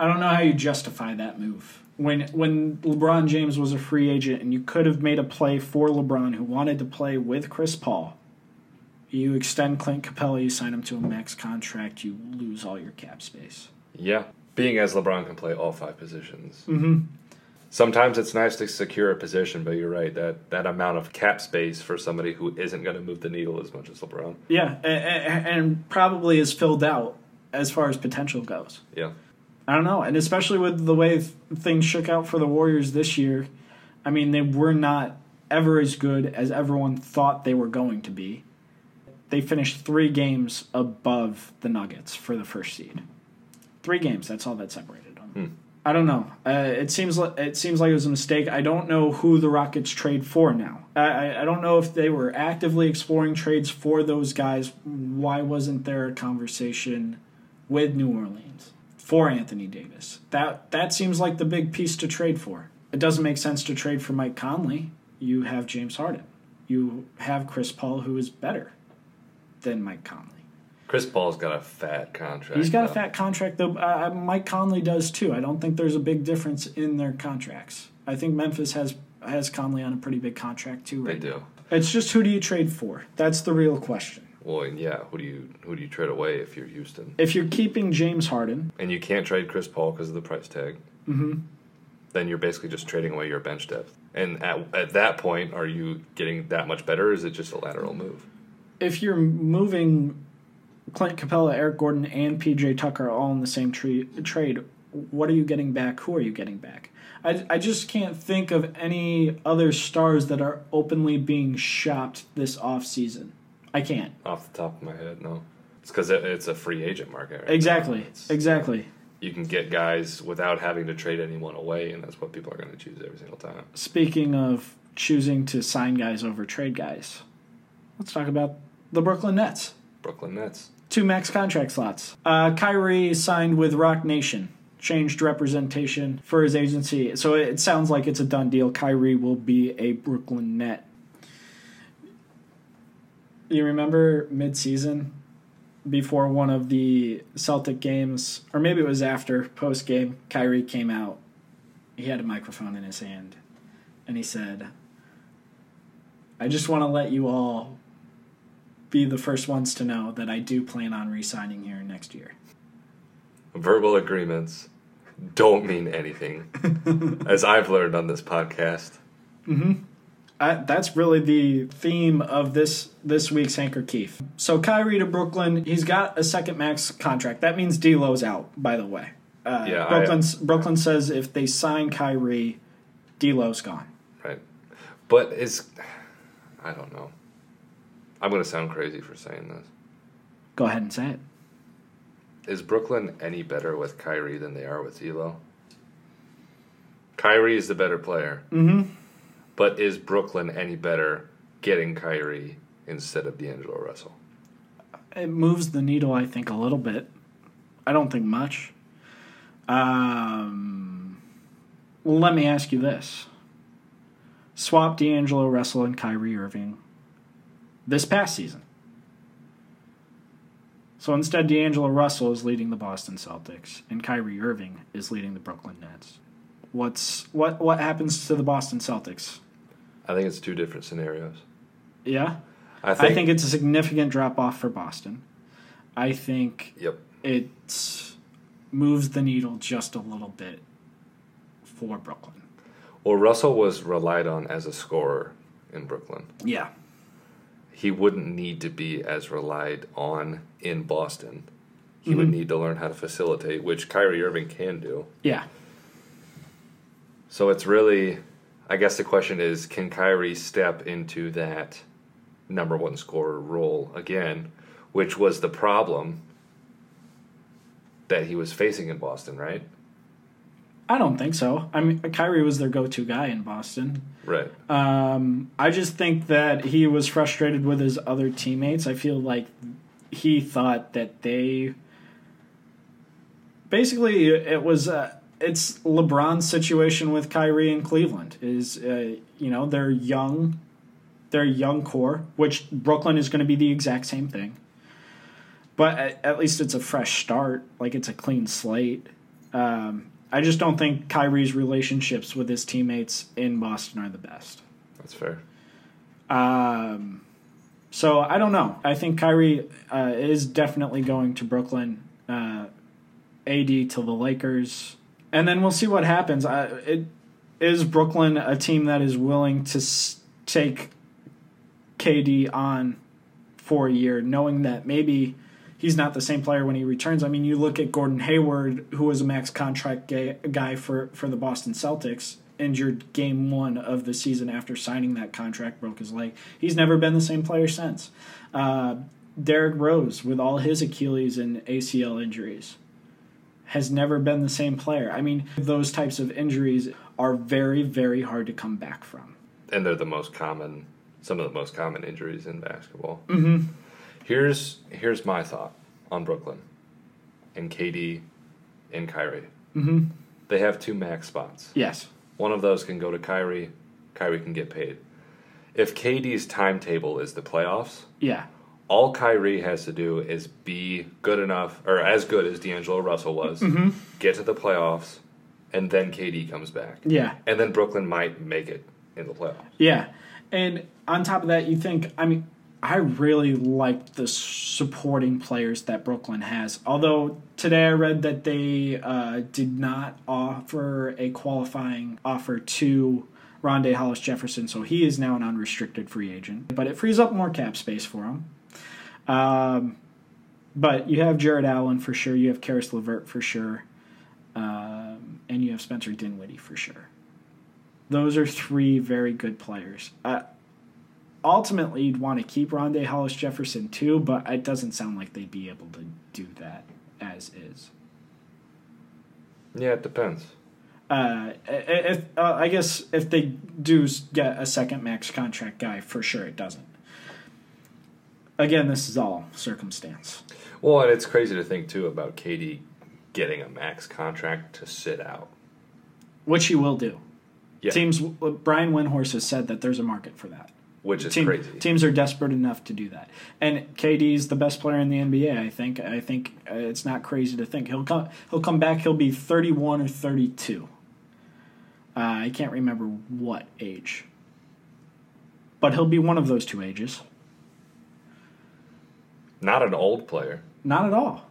I don't know how you justify that move. When when LeBron James was a free agent and you could have made a play for LeBron who wanted to play with Chris Paul, you extend Clint Capela, you sign him to a max contract, you lose all your cap space. yeah. Being as LeBron can play all five positions. Mm-hmm. Sometimes it's nice to secure a position, but you're right that that amount of cap space for somebody who isn't going to move the needle as much as LeBron. Yeah, a- a- and probably is filled out as far as potential goes. Yeah. I don't know, and especially with the way things shook out for the Warriors this year, I mean, they were not ever as good as everyone thought they were going to be. They finished three games above the Nuggets for the first seed. Three games. That's all that separated them. Hmm. I don't know. Uh, it seems like it seems like it was a mistake. I don't know who the Rockets trade for now. I, I, I don't know if they were actively exploring trades for those guys. Why wasn't there a conversation with New Orleans for Anthony Davis? That that seems like the big piece to trade for. It doesn't make sense to trade for Mike Conley. You have James Harden. You have Chris Paul, who is better than Mike Conley. Chris Paul's got a fat contract. He's got a fat contract, though. Uh, Mike Conley does too. I don't think there's a big difference in their contracts. I think Memphis has has Conley on a pretty big contract too. They do. now. It's just who do you trade for? That's the real question. Well, yeah. Who do you who do you trade away if you're Houston? If you're keeping James Harden, And you can't trade Chris Paul because of the price tag. mhm, Then you're basically just trading away your bench depth. And at, at that point, are you getting that much better? Or is it just a lateral move? If you're moving Clint Capela, Eric Gordon, and PJ Tucker all in the same tre- trade, what are you getting back? Who are you getting back? I, I just can't think of any other stars that are openly being shopped this offseason. I can't. Off the top of my head, no. It's because it, it's a free agent market. Right Exactly. Exactly. You can get guys without having to trade anyone away, and that's what people are going to choose every single time. Speaking of choosing to sign guys over trade guys. Let's talk about the Brooklyn Nets. Brooklyn Nets. Two max contract slots. Uh, Kyrie signed with Roc Nation, changed representation for his agency. So it sounds like it's a done deal. Kyrie will be a Brooklyn Net. You remember mid-season before one of the Celtic games, or maybe it was after post game, Kyrie came out. He had a microphone in his hand, and he said, "I just want to let you all be the first ones to know that I do plan on re-signing here next year." Verbal agreements don't mean anything, <laughs> as I've learned on this podcast. I, that's really the theme of this this week's Hanker Keefe. So Kyrie to Brooklyn, he's got a second max contract. That means D'Lo's out, by the way. Uh, Yeah, I- Brooklyn says if they sign Kyrie, D'Lo's gone. Right. But is I don't know. I'm gonna sound crazy for saying this. Go ahead and say it. Is Brooklyn any better with Kyrie than they are with D'Lo? Kyrie is the better player. Mm-hmm. But is Brooklyn any better getting Kyrie instead of D'Angelo Russell? It moves the needle, I think, a little bit. I don't think much. Um, let me ask you this: Swap D'Angelo Russell and Kyrie Irving this past season. So instead, D'Angelo Russell is leading the Boston Celtics, and Kyrie Irving is leading the Brooklyn Nets. What's what? What happens to the Boston Celtics? I think it's two different scenarios. Yeah, I think, I think it's a significant drop off for Boston. I think Yep. it moves the needle just a little bit for Brooklyn. Well, Russell was relied on as a scorer in Brooklyn. Yeah. He wouldn't need to be as relied on in Boston. He would Mhm. need to learn how to facilitate, which Kyrie Irving can do. Yeah. So it's really, I guess the question is, can Kyrie step into that number one scorer role again, which was the problem that he was facing in Boston, right? I don't think so. I mean, Kyrie was their go-to guy in Boston. Right. Um, I just think that he was frustrated with his other teammates. I feel like he thought that they basically it was uh, it's LeBron's situation with Kyrie in Cleveland is uh, you know they're young, they're young core, which Brooklyn is going to be the exact same thing. But at, at least it's a fresh start, like it's a clean slate. Um, I just don't think Kyrie's relationships with his teammates in Boston are the best. That's fair. Um, so I don't know. I think Kyrie uh, is definitely going to Brooklyn. Uh, AD to the Lakers, and then we'll see what happens. I, it is Brooklyn a team that is willing to s- take KD on for a year, knowing that maybe he's not the same player when he returns. I mean, you look at Gordon Hayward, who was a max contract guy for, for the Boston Celtics, injured game one of the season after signing that contract, broke his leg. He's never been the same player since. Uh, Derrick Rose, with all his Achilles and ACL injuries, has never been the same player. I mean, those types of injuries are very, very hard to come back from. And they're the most common, some of the most common injuries in basketball. Mm-hmm. Here's here's my thought on Brooklyn and KD and Kyrie. Mm-hmm. They have two max spots. Yes. One of those can go to Kyrie. Kyrie can get paid. If KD's timetable is the playoffs, Yeah. all Kyrie has to do is be good enough, or as good as D'Angelo Russell was, Mm-hmm. get to the playoffs, and then KD comes back. Yeah. And then Brooklyn might make it in the playoffs. Yeah. And on top of that, you think, I mean, I really like the supporting players that Brooklyn has. Although today I read that they uh, did not offer a qualifying offer to Rondae Hollis Jefferson, so he is now an unrestricted free agent. But it frees up more cap space for him. Um, but you have Jarrett Allen for sure. You have Caris LeVert for sure. Um, and you have Spencer Dinwiddie for sure. Those are three very good players. Uh, ultimately, you'd want to keep Rondae Hollis Jefferson too, but it doesn't sound like they'd be able to do that as is. Yeah, it depends. Uh, if uh, I guess if they do get a second max contract guy, for sure it doesn't. Again, this is all circumstance. Well, and it's crazy to think too about KD getting a max contract to sit out, which he will do. Yeah. Teams. Brian Windhorst has said that there's a market for that. Which is Team, crazy. Teams are desperate enough to do that, and KD is the best player in the NBA. I think. I think uh, it's not crazy to think he'll come. He'll come back. He'll be 31 or 32. Uh, I can't remember what age, but he'll be one of those two ages. Not an old player. Not at all.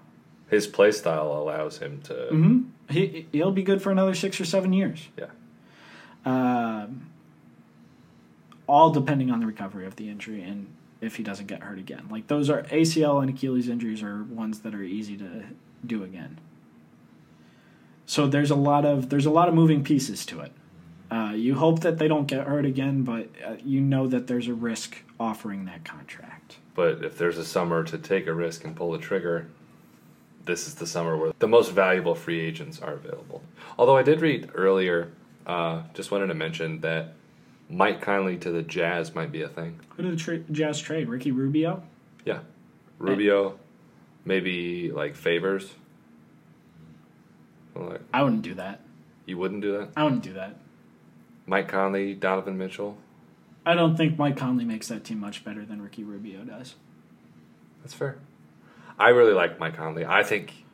His play style allows him to. Mm-hmm. He he'll be good for another six or seven years. Yeah. Um, all depending on the recovery of the injury and if he doesn't get hurt again. Like those are ACL and Achilles injuries are ones that are easy to do again. So there's a lot of there's a lot of moving pieces to it. Uh, you hope that they don't get hurt again, but uh, you know that there's a risk offering that contract. But if there's a summer to take a risk and pull the trigger, this is the summer where the most valuable free agents are available. Although I did read earlier, uh, just wanted to mention that Mike Conley to the Jazz might be a thing. Who did the tra- Jazz trade? Ricky Rubio. Yeah, Rubio, maybe like favors. Like, I wouldn't do that. you wouldn't do that. I wouldn't do that. Mike Conley, Donovan Mitchell. I don't think Mike Conley makes that team much better than Ricky Rubio does. That's fair. I really like Mike Conley. I think,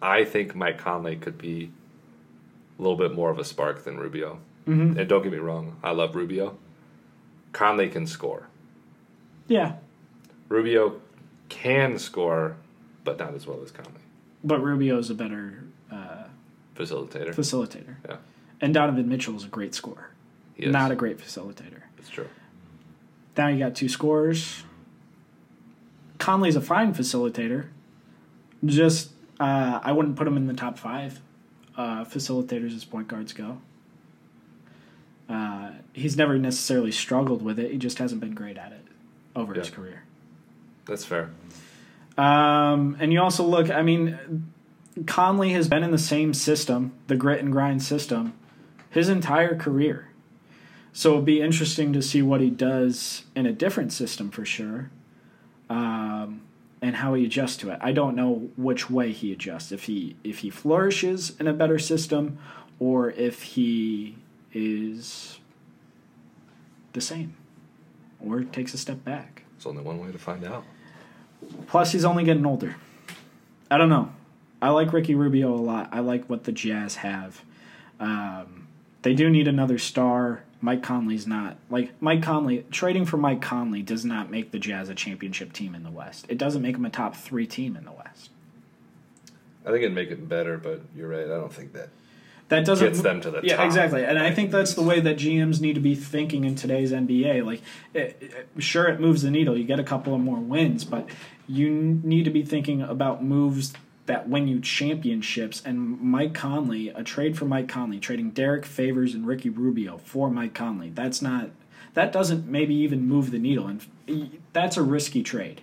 I think Mike Conley could be a little bit more of a spark than Rubio. Mm-hmm. And don't get me wrong, I love Rubio. Conley can score. Yeah, Rubio can score, but not as well as Conley. but Rubio's a better uh, Facilitator. facilitator. Yeah. And Donovan Mitchell is a great scorer, He is. not a great facilitator. That's true. Now you got two scorers. Conley's a fine facilitator. Just, uh, I wouldn't put him in the top five uh, facilitators as point guards go. Uh, he's never necessarily struggled with it. He just hasn't been great at it over his career. That's fair. Um, and you also look, I mean, Conley has been in the same system, the grit and grind system, his entire career. So it'll be interesting to see what he does in a different system for sure, um, and how he adjusts to it. I don't know which way he adjusts. If he if he flourishes in a better system, or if he is the same, or takes a step back. It's only one way to find out. Plus, he's only getting older. I don't know. I like Ricky Rubio a lot. I like what the Jazz have. Um, they do need another star. Mike Conley's not like Mike Conley. Trading for Mike Conley does not make the Jazz a championship team in the West. It doesn't make them a top three team in the West. I think it'd make it better, but you're right. I don't think that That doesn't gets them to the yeah, top. exactly. And I think that's the way that GMs need to be thinking in today's NBA. Like, it, it- sure, it moves the needle. You get a couple of more wins, but you n- need to be thinking about moves that win you championships. And Mike Conley, a trade for Mike Conley, trading Derrick Favors and Ricky Rubio for Mike Conley. That's not. That doesn't maybe even move the needle, and eh, that's a risky trade.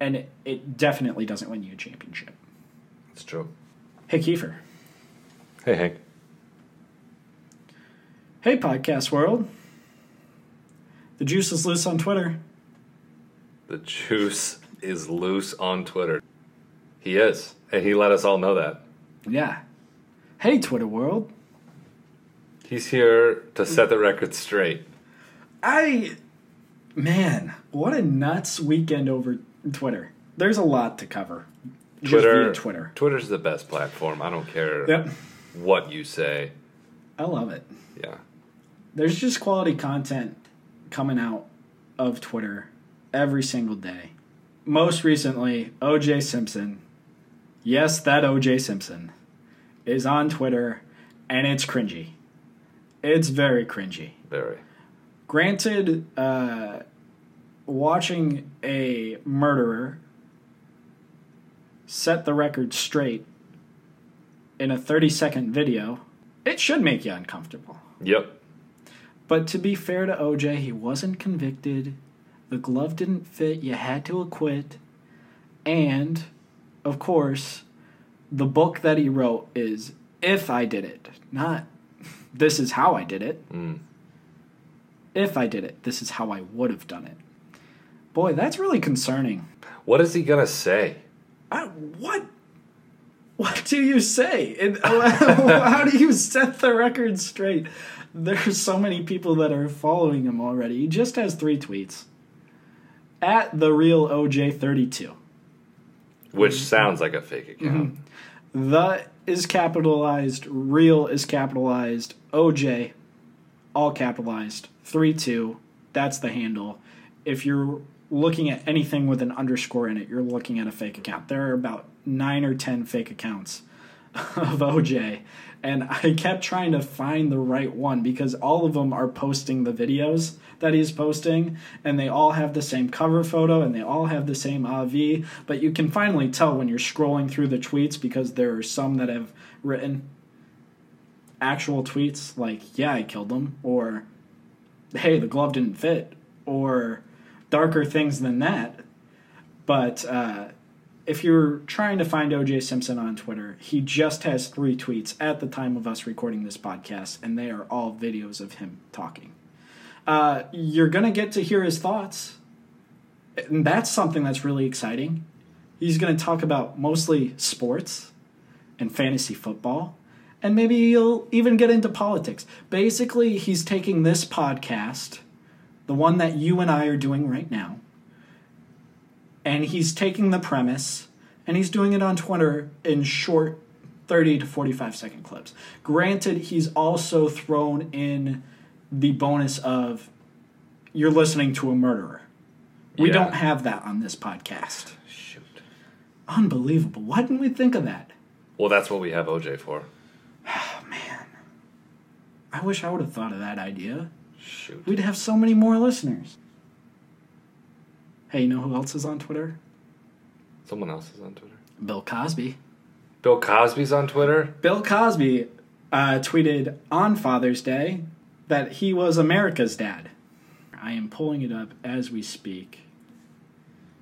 And it, it definitely doesn't win you a championship. It's true. Hey, Kiefer. Hey, Hank. Hey, podcast world. The juice is loose on Twitter. The juice is loose on Twitter. He is, and he let us all know that. Yeah. Hey, Twitter world. He's here to set the record straight. I, man, what a nuts weekend over Twitter. There's a lot to cover. Just Twitter, via Twitter. Twitter's the best platform. I don't care Yep. what you say. I love it. Yeah. There's just quality content coming out of Twitter every single day. Most recently, OJ Simpson. Yes, that OJ Simpson is on Twitter, and it's cringy. It's very cringy. Very. Granted, uh, watching a murderer set the record straight in a 30 second video, it should make you uncomfortable. Yep. But to be fair to OJ, he wasn't convicted. The glove didn't fit. You had to acquit. And, of course, the book that he wrote is If I Did It, not This is how I did it. Mm. If I did it, this is how I would have done it. Boy, that's really concerning. What is he gonna say? I, what? What do you say? And <laughs> how do you set the record straight? There's so many people that are following him already. He just has three tweets. At the real OJ32. Which sounds like a fake account. Mm-hmm. The is capitalized, real is capitalized, OJ, all capitalized, 3 2. That's the handle. If you're looking at anything with an underscore in it, you're looking at a fake account. There are about nine or 10 fake accounts <laughs> of OJ. And <laughs> I kept trying to find the right one because all of them are posting the videos that he's posting, and they all have the same cover photo and they all have the same AV. But you can finally tell when you're scrolling through the tweets because there are some that have written actual tweets like, yeah, I killed him, or hey, the glove didn't fit, or darker things than that. But uh, if you're trying to find OJ Simpson on Twitter, he just has three tweets at the time of us recording this podcast, and they are all videos of him talking. Uh, you're going to get to hear his thoughts, and that's something that's really exciting. He's going to talk about mostly sports and fantasy football, and maybe he'll even get into politics. Basically, he's taking this podcast, the one that you and I are doing right now, and he's taking the premise and he's doing it on Twitter in short 30 to 45 second clips. Granted, he's also thrown in the bonus of you're listening to a murderer. We Yeah. don't have that on this podcast. Shoot. Unbelievable. Why didn't we think of that? Well, that's what we have OJ for. Oh, man. I wish I would have thought of that idea. Shoot. We'd have so many more listeners. Hey, you know who else is on Twitter? Someone else is on Twitter. Bill Cosby. Bill Cosby's on Twitter. Bill Cosby uh, tweeted on Father's Day that he was America's dad. I am pulling it up as we speak.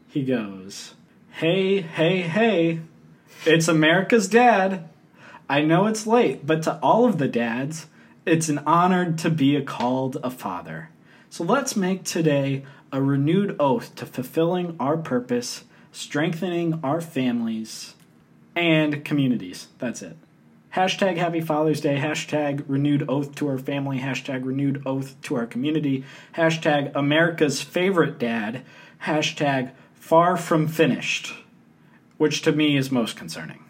He goes, Hey, hey, hey, it's America's dad. I know it's late, but to all of the dads, it's an honor to be called a father. So let's make today a renewed oath to fulfilling our purpose, strengthening our families, and communities. That's it. Hashtag Happy Father's Day. Hashtag renewed oath to our family. Hashtag renewed oath to our community. Hashtag America's favorite dad. Hashtag far from finished, which to me is most concerning.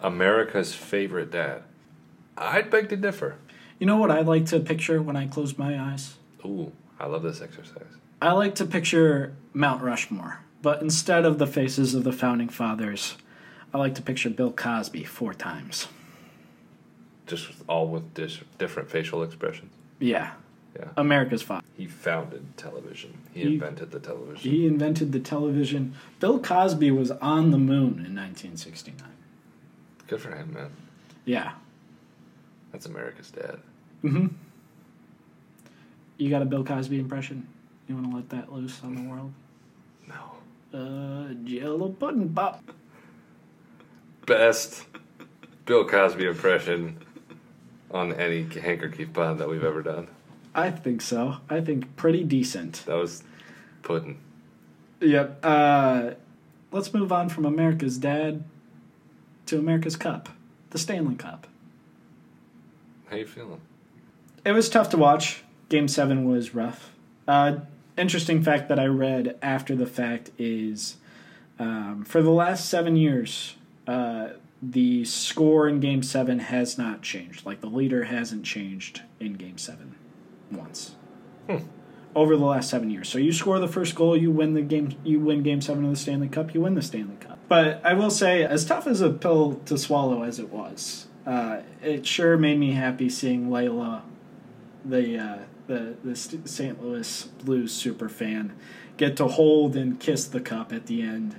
America's favorite dad. I'd beg to differ. You know what I like to picture when I close my eyes? Ooh, I love this exercise. I like to picture Mount Rushmore, but instead of the faces of the founding fathers, I like to picture Bill Cosby four times. Just all with dis- different facial expressions. Yeah, Yeah. America's father. He founded television. He, He- invented the television. He invented the television. Bill Cosby was on the moon in 1969. Good for him, man. Yeah. That's America's dad. Mm-hmm. You got a Bill Cosby impression? You want to let that loose on the world? No. Uh, Jello pudding pop. Best Bill Cosby impression on any handkerchief pod that we've ever done. I think so. I think pretty decent. That was pudding. Yep. Uh, let's move on from America's dad to America's Cup, the Stanley Cup. How you feeling? It was tough to watch. Game seven was rough. Uh, interesting fact that I read after the fact is um, for the last seven years, uh, the score in Game seven has not changed. Like the leader hasn't changed in Game seven once Hmm. over the last seven years. So you score the first goal, you win the game. You win Game seven of the Stanley Cup. You win the Stanley Cup. But I will say, as tough as a pill to swallow as it was, uh, it sure made me happy seeing Laila the uh, the the St- St. Louis Blues super fan get to hold and kiss the cup at the end.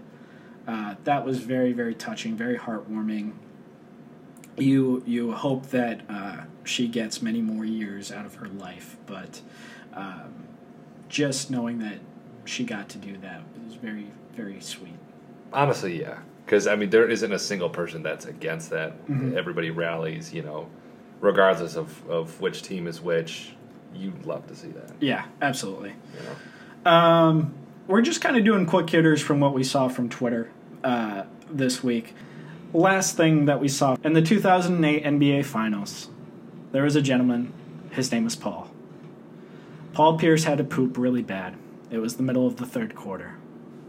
Uh, that was very very touching, very heartwarming. You you hope that uh, she gets many more years out of her life, but um, just knowing that she got to do that was very very sweet. Honestly, yeah. Because, I mean, there isn't a single person that's against that. Mhm. Everybody rallies, you know, regardless of, of which team is which, you'd love to see that. Yeah, absolutely. You know? Um, we're just kind of doing quick hitters from what we saw from Twitter uh, this week. Last thing that we saw in the 2008 NBA Finals, there was a gentleman. His name was Paul. Paul Pierce had to poop really bad. It was the middle of the third quarter.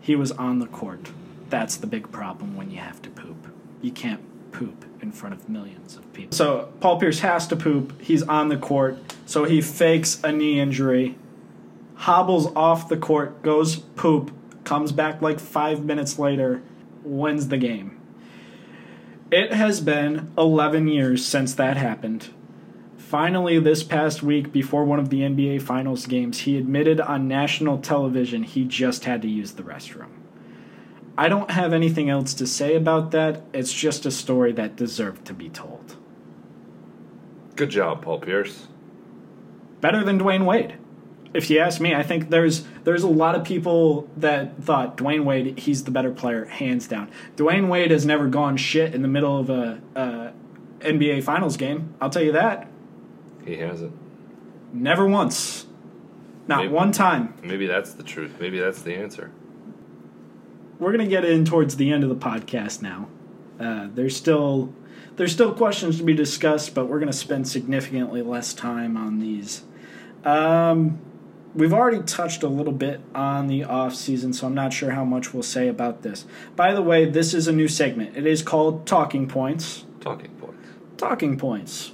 He was on the court. That's the big problem when you have to poop. You can't poop in front of millions of people. So Paul Pierce has to poop. He's on the court. So he fakes a knee injury, hobbles off the court, goes poop, comes back like five minutes later, wins the game. It has been 11 years since that happened. Finally, this past week, before one of the NBA Finals games, he admitted on national television he just had to use the restroom. I don't have anything else to say about that. It's just a story that deserved to be told. Good job, Paul Pierce. Better than Dwyane Wade. If you ask me, I think there's there's a lot of people that thought Dwyane Wade he's the better player, hands down. Dwyane Wade has never gone shit in the middle of a, a NBA Finals game. I'll tell you that. He hasn't. Never once. Not Maybe- one time. Maybe that's the truth. Maybe that's the answer. We're gonna get in towards the end of the podcast now. Uh, there's still there's still questions to be discussed, but we're gonna spend significantly less time on these. Um, we've already touched a little bit on the off season, so I'm not sure how much we'll say about this. By the way, this is a new segment. It is called Talking Points. Talking points. Talking points.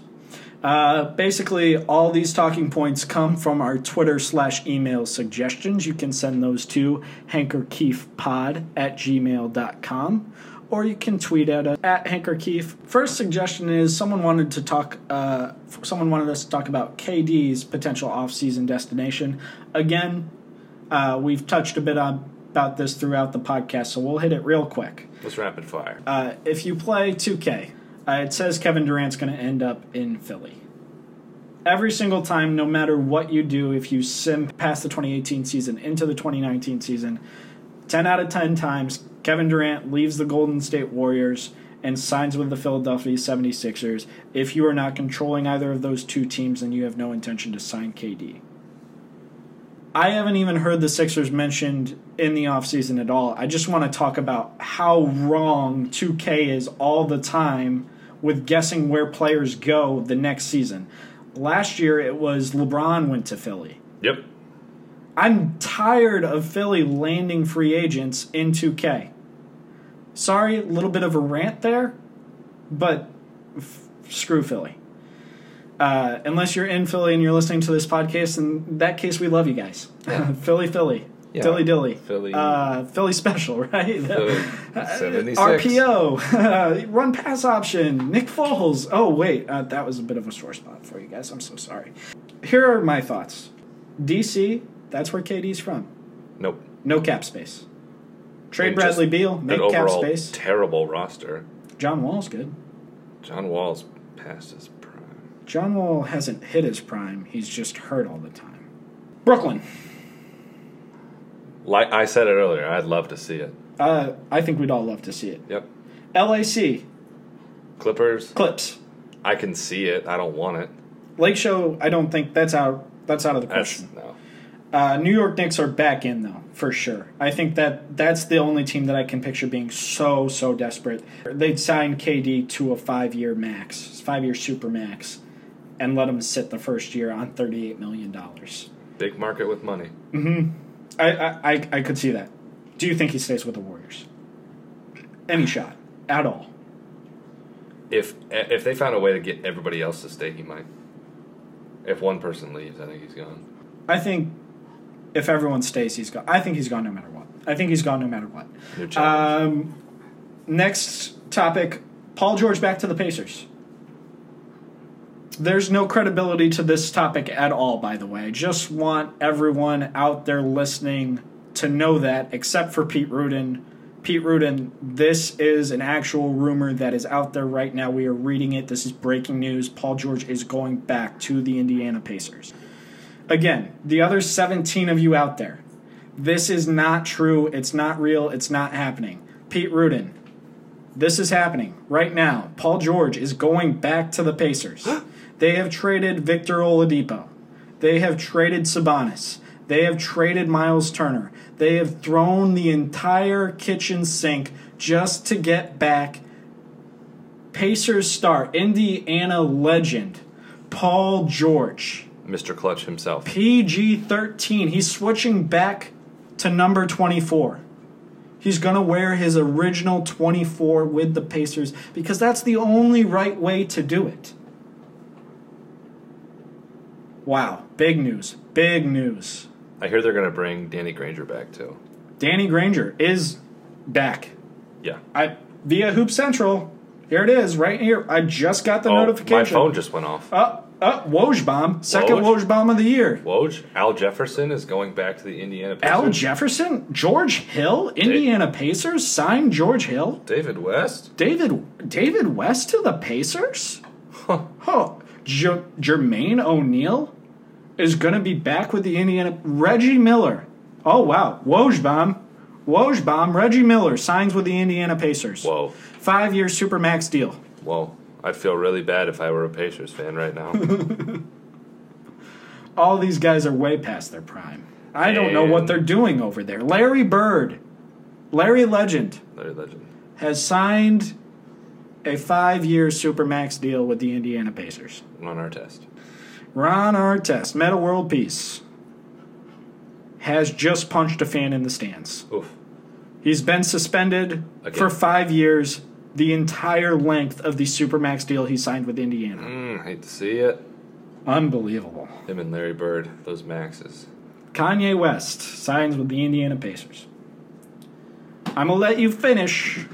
Uh, basically, all these talking points come from our Twitter slash email suggestions. You can send those to hankerkeefpod at gmail.com or you can tweet at us at hankerkeef. First suggestion is someone wanted to talk, uh, someone wanted us to talk about KD's potential off-season destination. Again, uh, we've touched a bit on, about this throughout the podcast, so we'll hit it real quick. Let's rapid fire. Uh, if you play 2K, uh, it says Kevin Durant's going to end up in Philly. Every single time, no matter what you do, if you sim past the 2018 season into the 2019 season, 10 out of 10 times, Kevin Durant leaves the Golden State Warriors and signs with the Philadelphia 76ers. If you are not controlling either of those two teams, then you have no intention to sign KD. I haven't even heard the Sixers mentioned in the offseason at all. I just want to talk about how wrong 2K is all the time with guessing where players go the next season. Last year it was LeBron went to Philly. Yep. I'm tired of Philly landing free agents in 2K. Sorry, a little bit of a rant there, but f- screw Philly. Uh, unless you're in Philly and you're listening to this podcast, in that case, we love you guys. Yeah. <laughs> Philly, Philly. Yeah. Dilly dilly. Philly. Uh, Philly special, <laughs> right? Philly <laughs> 76. RPO, <laughs> run pass option, Nick Foles. Oh, wait, uh, that was a bit of a sore spot for you guys. I'm so sorry. Here are my thoughts DC, that's where KD's from. Nope. No cap space. Trade And Bradley just Beal, An make cap overall space. terrible roster. John Wall's good. John Wall's past his prime. John Wall hasn't hit his prime, he's just hurt all the time. Brooklyn. Like I said it earlier, I'd love to see it. Uh, I think we'd all love to see it. Yep. LAC, Clippers. Clips. I can see it. I don't want it. Lake Show, I don't think that's out. That's out of the That's question. no. Uh, New York Knicks are back in though, for sure. I think that that's the only team that I can picture being so so desperate. They'd sign KD to a five year max, five year super max, and let him sit the first year on thirty eight million dollars. Big market with money. I, I I I could see that. Do you think he stays with the Warriors? Any shot at all? If if they found a way to get everybody else to stay, he might. If one person leaves, I think he's gone. I think if everyone stays, he's gone. I think he's gone no matter what. I think he's gone no matter what. Um, next topic Paul George back to the Pacers. There's no credibility to this topic at all, by the way. I just want everyone out there listening to know that, except for Pete Rudin. Pete Rudin, this is an actual rumor that is out there right now. We are reading it. This is breaking news. Paul George is going back to the Indiana Pacers. Again, the other 17 of you out there, this is not true. It's not real. It's not happening. Pete Rudin, this is happening right now. Paul George is going back to the Pacers. <gasps> <gasps> They have traded Victor Oladipo. They have traded Sabonis. They have traded Miles Turner. They have thrown the entire kitchen sink just to get back Pacers star, Indiana legend, Paul George. Mr. Clutch himself. PG 13. He's switching back to number 24. He's going to wear his original 24 with the Pacers because that's the only right way to do it. Wow. Big news. Big news. I hear they're going to bring Danny Granger back too. Danny Granger is back. Yeah. I via Hoop Central. Here it is, right here. I just got the Oh, notification. my phone just went off. Uh, uh, Woj bomb. Second Woj? Woj bomb of the year. Woj, Al Jefferson is going back to the Indiana Pacers. Al Jefferson, George Hill, Indiana Pacers signed George Hill. David West. David David West to the Pacers. Huh. Huh. J- Jermaine O'Neal is going to be back with the Indiana. Reggie Miller. Oh wow, Wojbomb, Wojbomb. Reggie Miller signs with the Indiana Pacers. Whoa. Five year supermax deal. Whoa. I'd feel really bad if I were a Pacers fan right now. <laughs> All these guys are way past their prime. I don't know what they're doing over there. Larry Bird, Larry Legend, Larry Legend. has signed a five year supermax deal with the Indiana Pacers. On our test. Ron Artest, Metta World Peace, has just punched a fan in the stands. Oof. He's been suspended Again. for five years, the entire length of the supermax deal he signed with Indiana. Mm, hate to see it. Unbelievable. Him and Larry Bird, those maxes. Kanye West signs with the Indiana Pacers. I'm going to let you finish,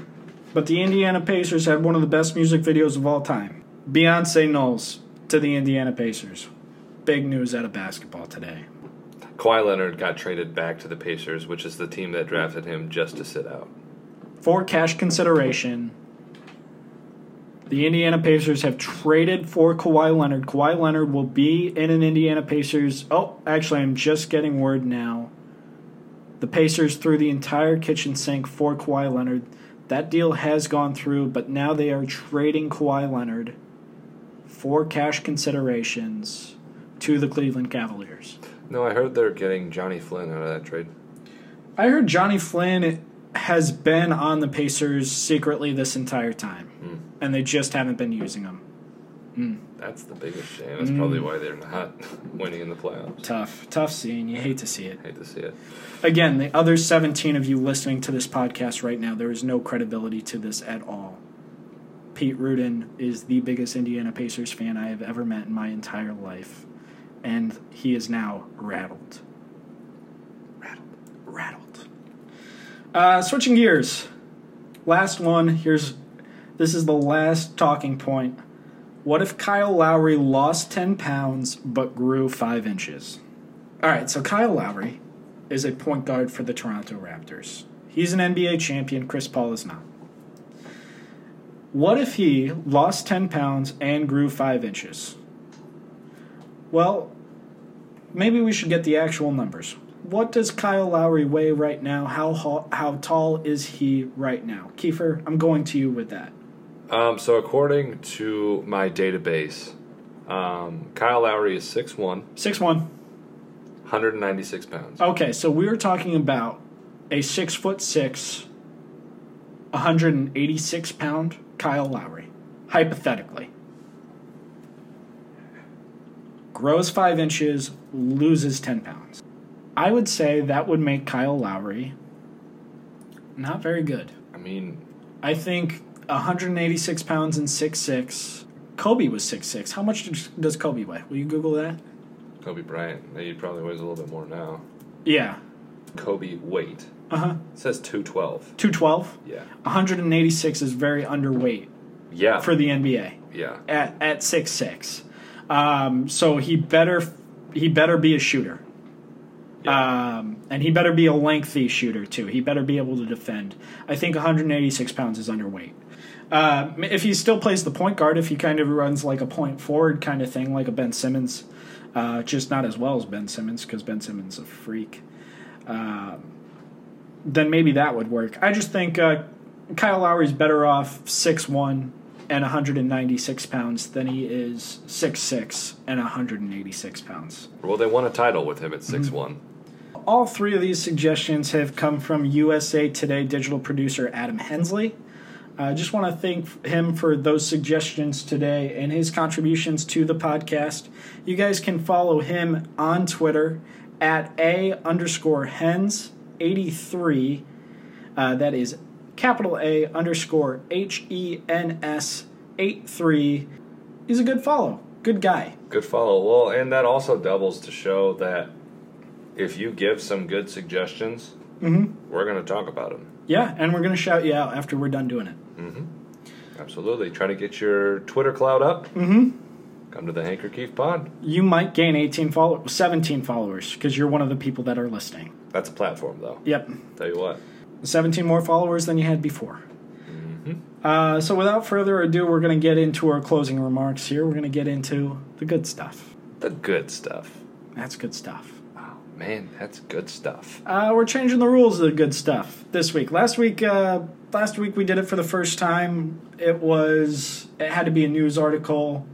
but the Indiana Pacers have one of the best music videos of all time. Beyonce Knowles to the Indiana Pacers. Big news out of basketball today. Kawhi Leonard got traded back to the Pacers, which is the team that drafted him just to sit out. For cash consideration, the Indiana Pacers have traded for Kawhi Leonard. Kawhi Leonard will be in an Indiana Pacers. Oh, actually, I'm just getting word now. The Pacers threw the entire kitchen sink for Kawhi Leonard. That deal has gone through, but now they are trading Kawhi Leonard for cash considerations to the Cleveland Cavaliers. No, I heard they're getting Jonny Flynn out of that trade. I heard Jonny Flynn has been on the Pacers secretly this entire time, hmm. and they just haven't been using him. Hmm. That's the biggest shame. That's probably hmm. why they're not <laughs> winning in the playoffs. Tough, tough scene. You hate to see it. Hate to see it. Again, the other 17 of you listening to this podcast right now, there is no credibility to this at all. Pete Rudin is the biggest Indiana Pacers fan I have ever met in my entire life, and he is now rattled. Rattled. Rattled. Uh, switching gears. Last one. Here's this is the last talking point. What if Kyle Lowry lost 10 pounds but grew 5 inches? All right, so Kyle Lowry is a point guard for the Toronto Raptors. He's an NBA champion, Chris Paul is not. What if he lost 10 pounds and grew 5 inches? Well, maybe we should get the actual numbers. What does Kyle Lowry weigh right now? How ho- how tall is he right now? Keiffer, I'm going to you with that. Um, so according to my database, um, Kyle Lowry is 6'1", 6'1. 196 pounds. Okay, so we are talking about a six foot six, 186 pound Kyle Lowry, hypothetically. Grows five inches, loses 10 pounds. I would say that would make Kyle Lowry not very good. I mean, I think 186 pounds and 6'6. Kobe was 6'6. How much does- does Kobe weigh? Will you Google that? Kobe Bryant, he probably weighs a little bit more now. Yeah. Kobe weight. Uh huh. It says 212. 212. Yeah. 186 is very underweight Yeah. for the NBA yeah. at at six six. Um, so he better he better be a shooter. Yeah. Um, and he better be a lengthy shooter too. He better be able to defend. I think 186 pounds is underweight. Uh, if he still plays the point guard, if he kind of runs like a point forward kind of thing, like a Ben Simmons, uh, just not as well as Ben Simmons because Ben Simmons is a freak. Um, then maybe that would work. I just think uh, Kyle Lowry's better off six one and 196 pounds than he is six six and 186 pounds. Well, they won a title with him at 6 Mm-hmm. one. All three of these suggestions have come from USA Today digital producer Adam Hensley. I just want to thank him for those suggestions today and his contributions to the podcast. You guys can follow him on Twitter at a underscore hens 83. Uh, that is capital A underscore H E N S 83. He's a good follow. Good guy. Good follow. Well, and that also doubles to show that if you give some good suggestions, Mm-hmm. we're going to talk about them. Yeah, and we're going to shout you out after we're done doing it. Mm-hmm. Absolutely. Try to get your Twitter cloud up. Mm-hmm. Come to the Hanker Keefe Pod. You might gain 18 follow 17 followers because you're one of the people that are listening. That's a platform, though. Yep. Tell you what. 17 more followers than you had before. Uh, so without further ado, we're going to get into our closing remarks here. We're going to get into the good stuff. The good stuff. That's good stuff. Oh, man, that's good stuff. Uh, we're changing the rules of the good stuff this week. Last week, uh, last week we did it for the first time. It was it had to be a news article.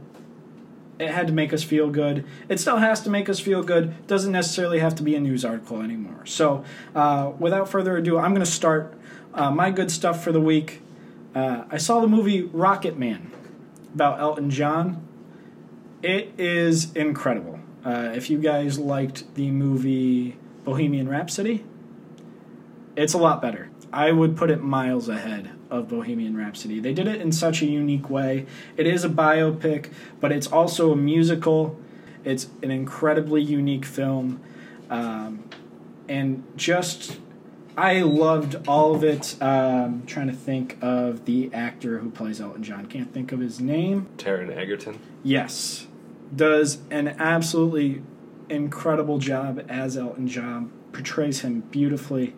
It had to make us feel good. It still has to make us feel good. Doesn't necessarily have to be a news article anymore. So, uh, without further ado, I'm going to start uh, my good stuff for the week. Uh, I saw the movie Rocket Man about Elton John. It is incredible. Uh, if you guys liked the movie Bohemian Rhapsody, it's a lot better. I would put it miles ahead of Bohemian Rhapsody. They did it in such a unique way. It is a biopic, but it's also a musical. It's an incredibly unique film. Um, and just, I loved all of it. Um, trying to think of the actor who plays Elton John. Can't think of his name. Taron Egerton. Yes. Does an absolutely incredible job as Elton John, portrays him beautifully.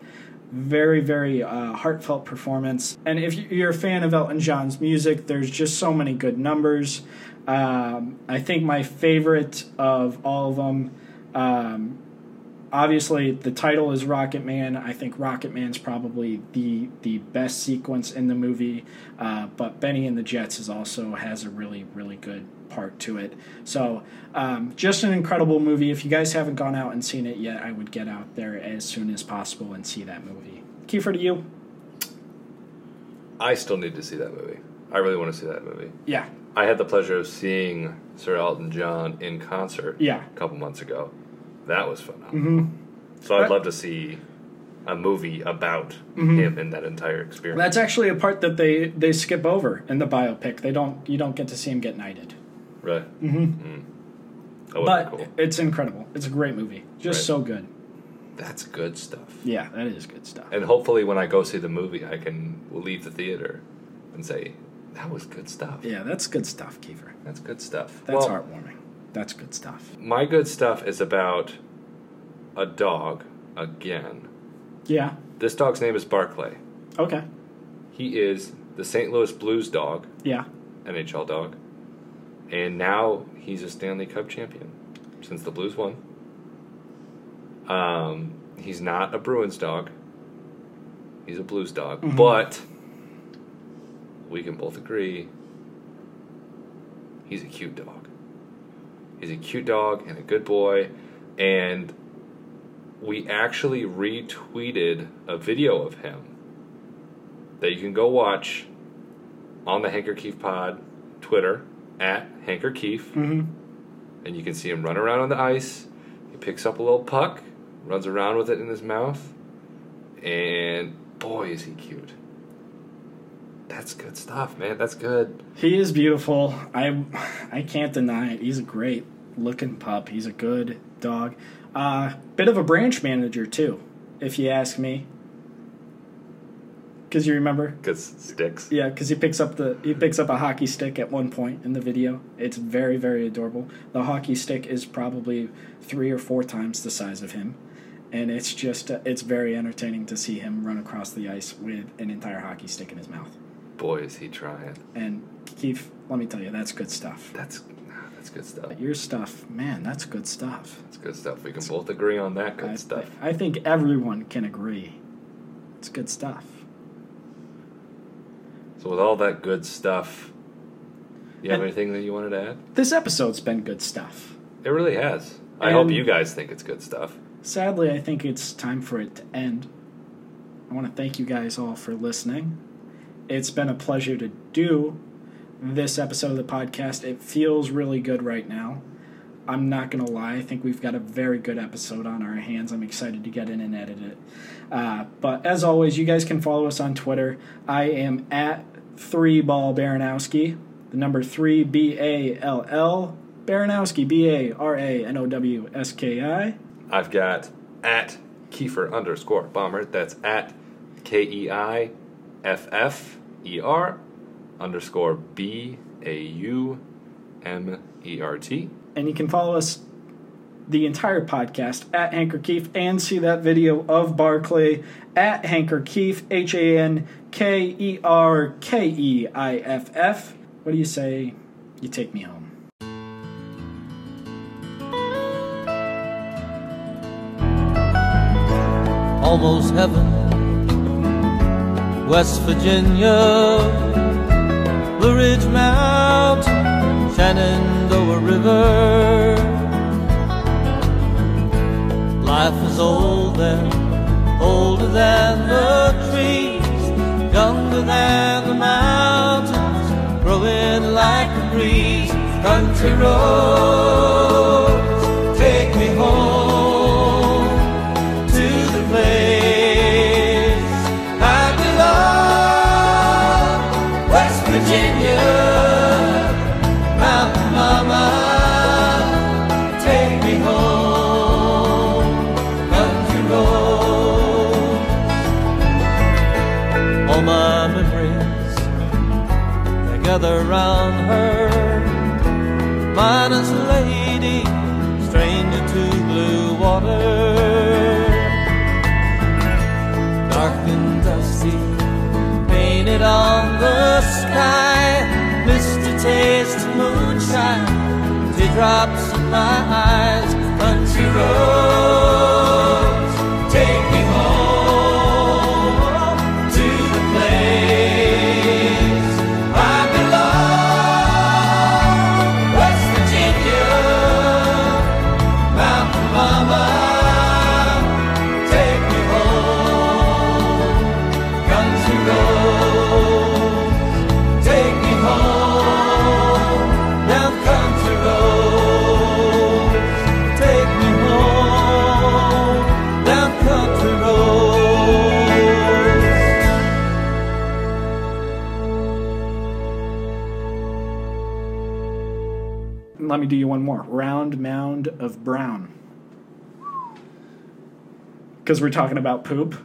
Very, very uh, heartfelt performance. And if you're a fan of Elton John's music, there's just so many good numbers. Um, I think my favorite of all of them, um, obviously, the title is Rocket Man. I think Rocket Man's probably the the best sequence in the movie. Uh, but Bennie and the Jets is also has a really, really good part to it. So, um, just an incredible movie. If you guys haven't gone out and seen it yet, I would get out there as soon as possible and see that movie. Keiffer, to you? I still need to see that movie. I really want to see that movie. Yeah, I had the pleasure of seeing Sir Elton John in concert yeah. a couple months ago. That was phenomenal. hmm So I'd But- love to see a movie about Mm-hmm. him and that entire experience. That's actually a part that they they skip over in the biopic. They don't you don't get to see him get knighted. Right. Mm-hmm. That would But cool. it's incredible. It's a great movie. Just Right. so good. That's good stuff. Yeah, that is good stuff. And hopefully, when I go see the movie, I can leave the theater and say, "That was good stuff. Yeah, that's good stuff, Keiffer. That's good stuff." That's well, heartwarming. That's good stuff. my good stuff is about a dog again. Yeah. This dog's name is Barclay. Okay. He is the St. Louis Blues dog, Yeah. NHL dog, and now he's a Stanley Cup champion since the Blues won. Um, he's not a Bruins dog. He's a Blues dog, Mhm. but we can both agree he's a cute dog. He's a cute dog and a good boy, and we actually retweeted a video of him that you can go watch on the Hanker Keefe Pod Twitter at Hanker Keefe, Mm-hmm. and you can see him run around on the ice. He picks up a little puck, runs around with it in his mouth, and boy, is he cute. That's good stuff, man. That's good. He is beautiful. I I can't deny it. He's a great looking pup. He's a good dog. Uh, bit of a branch manager too, if you ask me. Because you remember, Because sticks. yeah, because he picks up the he picks up a hockey stick at one point in the video. It's very very adorable. The hockey stick is probably three or four times the size of him, and it's just uh, it's very entertaining to see him run across the ice with an entire hockey stick in his mouth. Boy, is he trying. And Keith, let me tell you, that's good stuff. That's that's good stuff. Your stuff, man, that's good stuff. That's good stuff. We can both agree on that good I, stuff. I think everyone can agree. It's good stuff. So with all that good stuff You have And- anything that you wanted to add? This episode's been good stuff. It really has. I And- hope you guys think it's good stuff. Sadly, I think it's time for it to end. I want to thank you guys all for listening. It's been a pleasure to do this episode of the podcast. It feels really good right now. I'm not going to lie. I think we've got a very good episode on our hands. I'm excited to get in and edit it. Uh, but as always, you guys can follow us on Twitter. I am at 3ball Baranowski. The number 3 B A L L. Baranowski, B A R A N O W S K I. I've got at Keiffer underscore Baumert. That's at K E I F F E R underscore B A U M E R T. and you can follow us the entire podcast at Hanker Keefe and see that video of Barclay at Hanker Keefe, H A N K E R K E I F F. What do you say? You take me home. almost heaven. West Virginia, Blue Ridge Mountain, Shenandoah River. Life is old there, older than the trees, younger than the mountains, growing like a breeze. Country roads, sky. Misty taste of moonshine, teardrops in my eyes. Country roads, me do you one more. Round mound of brown. Because we're talking about poop.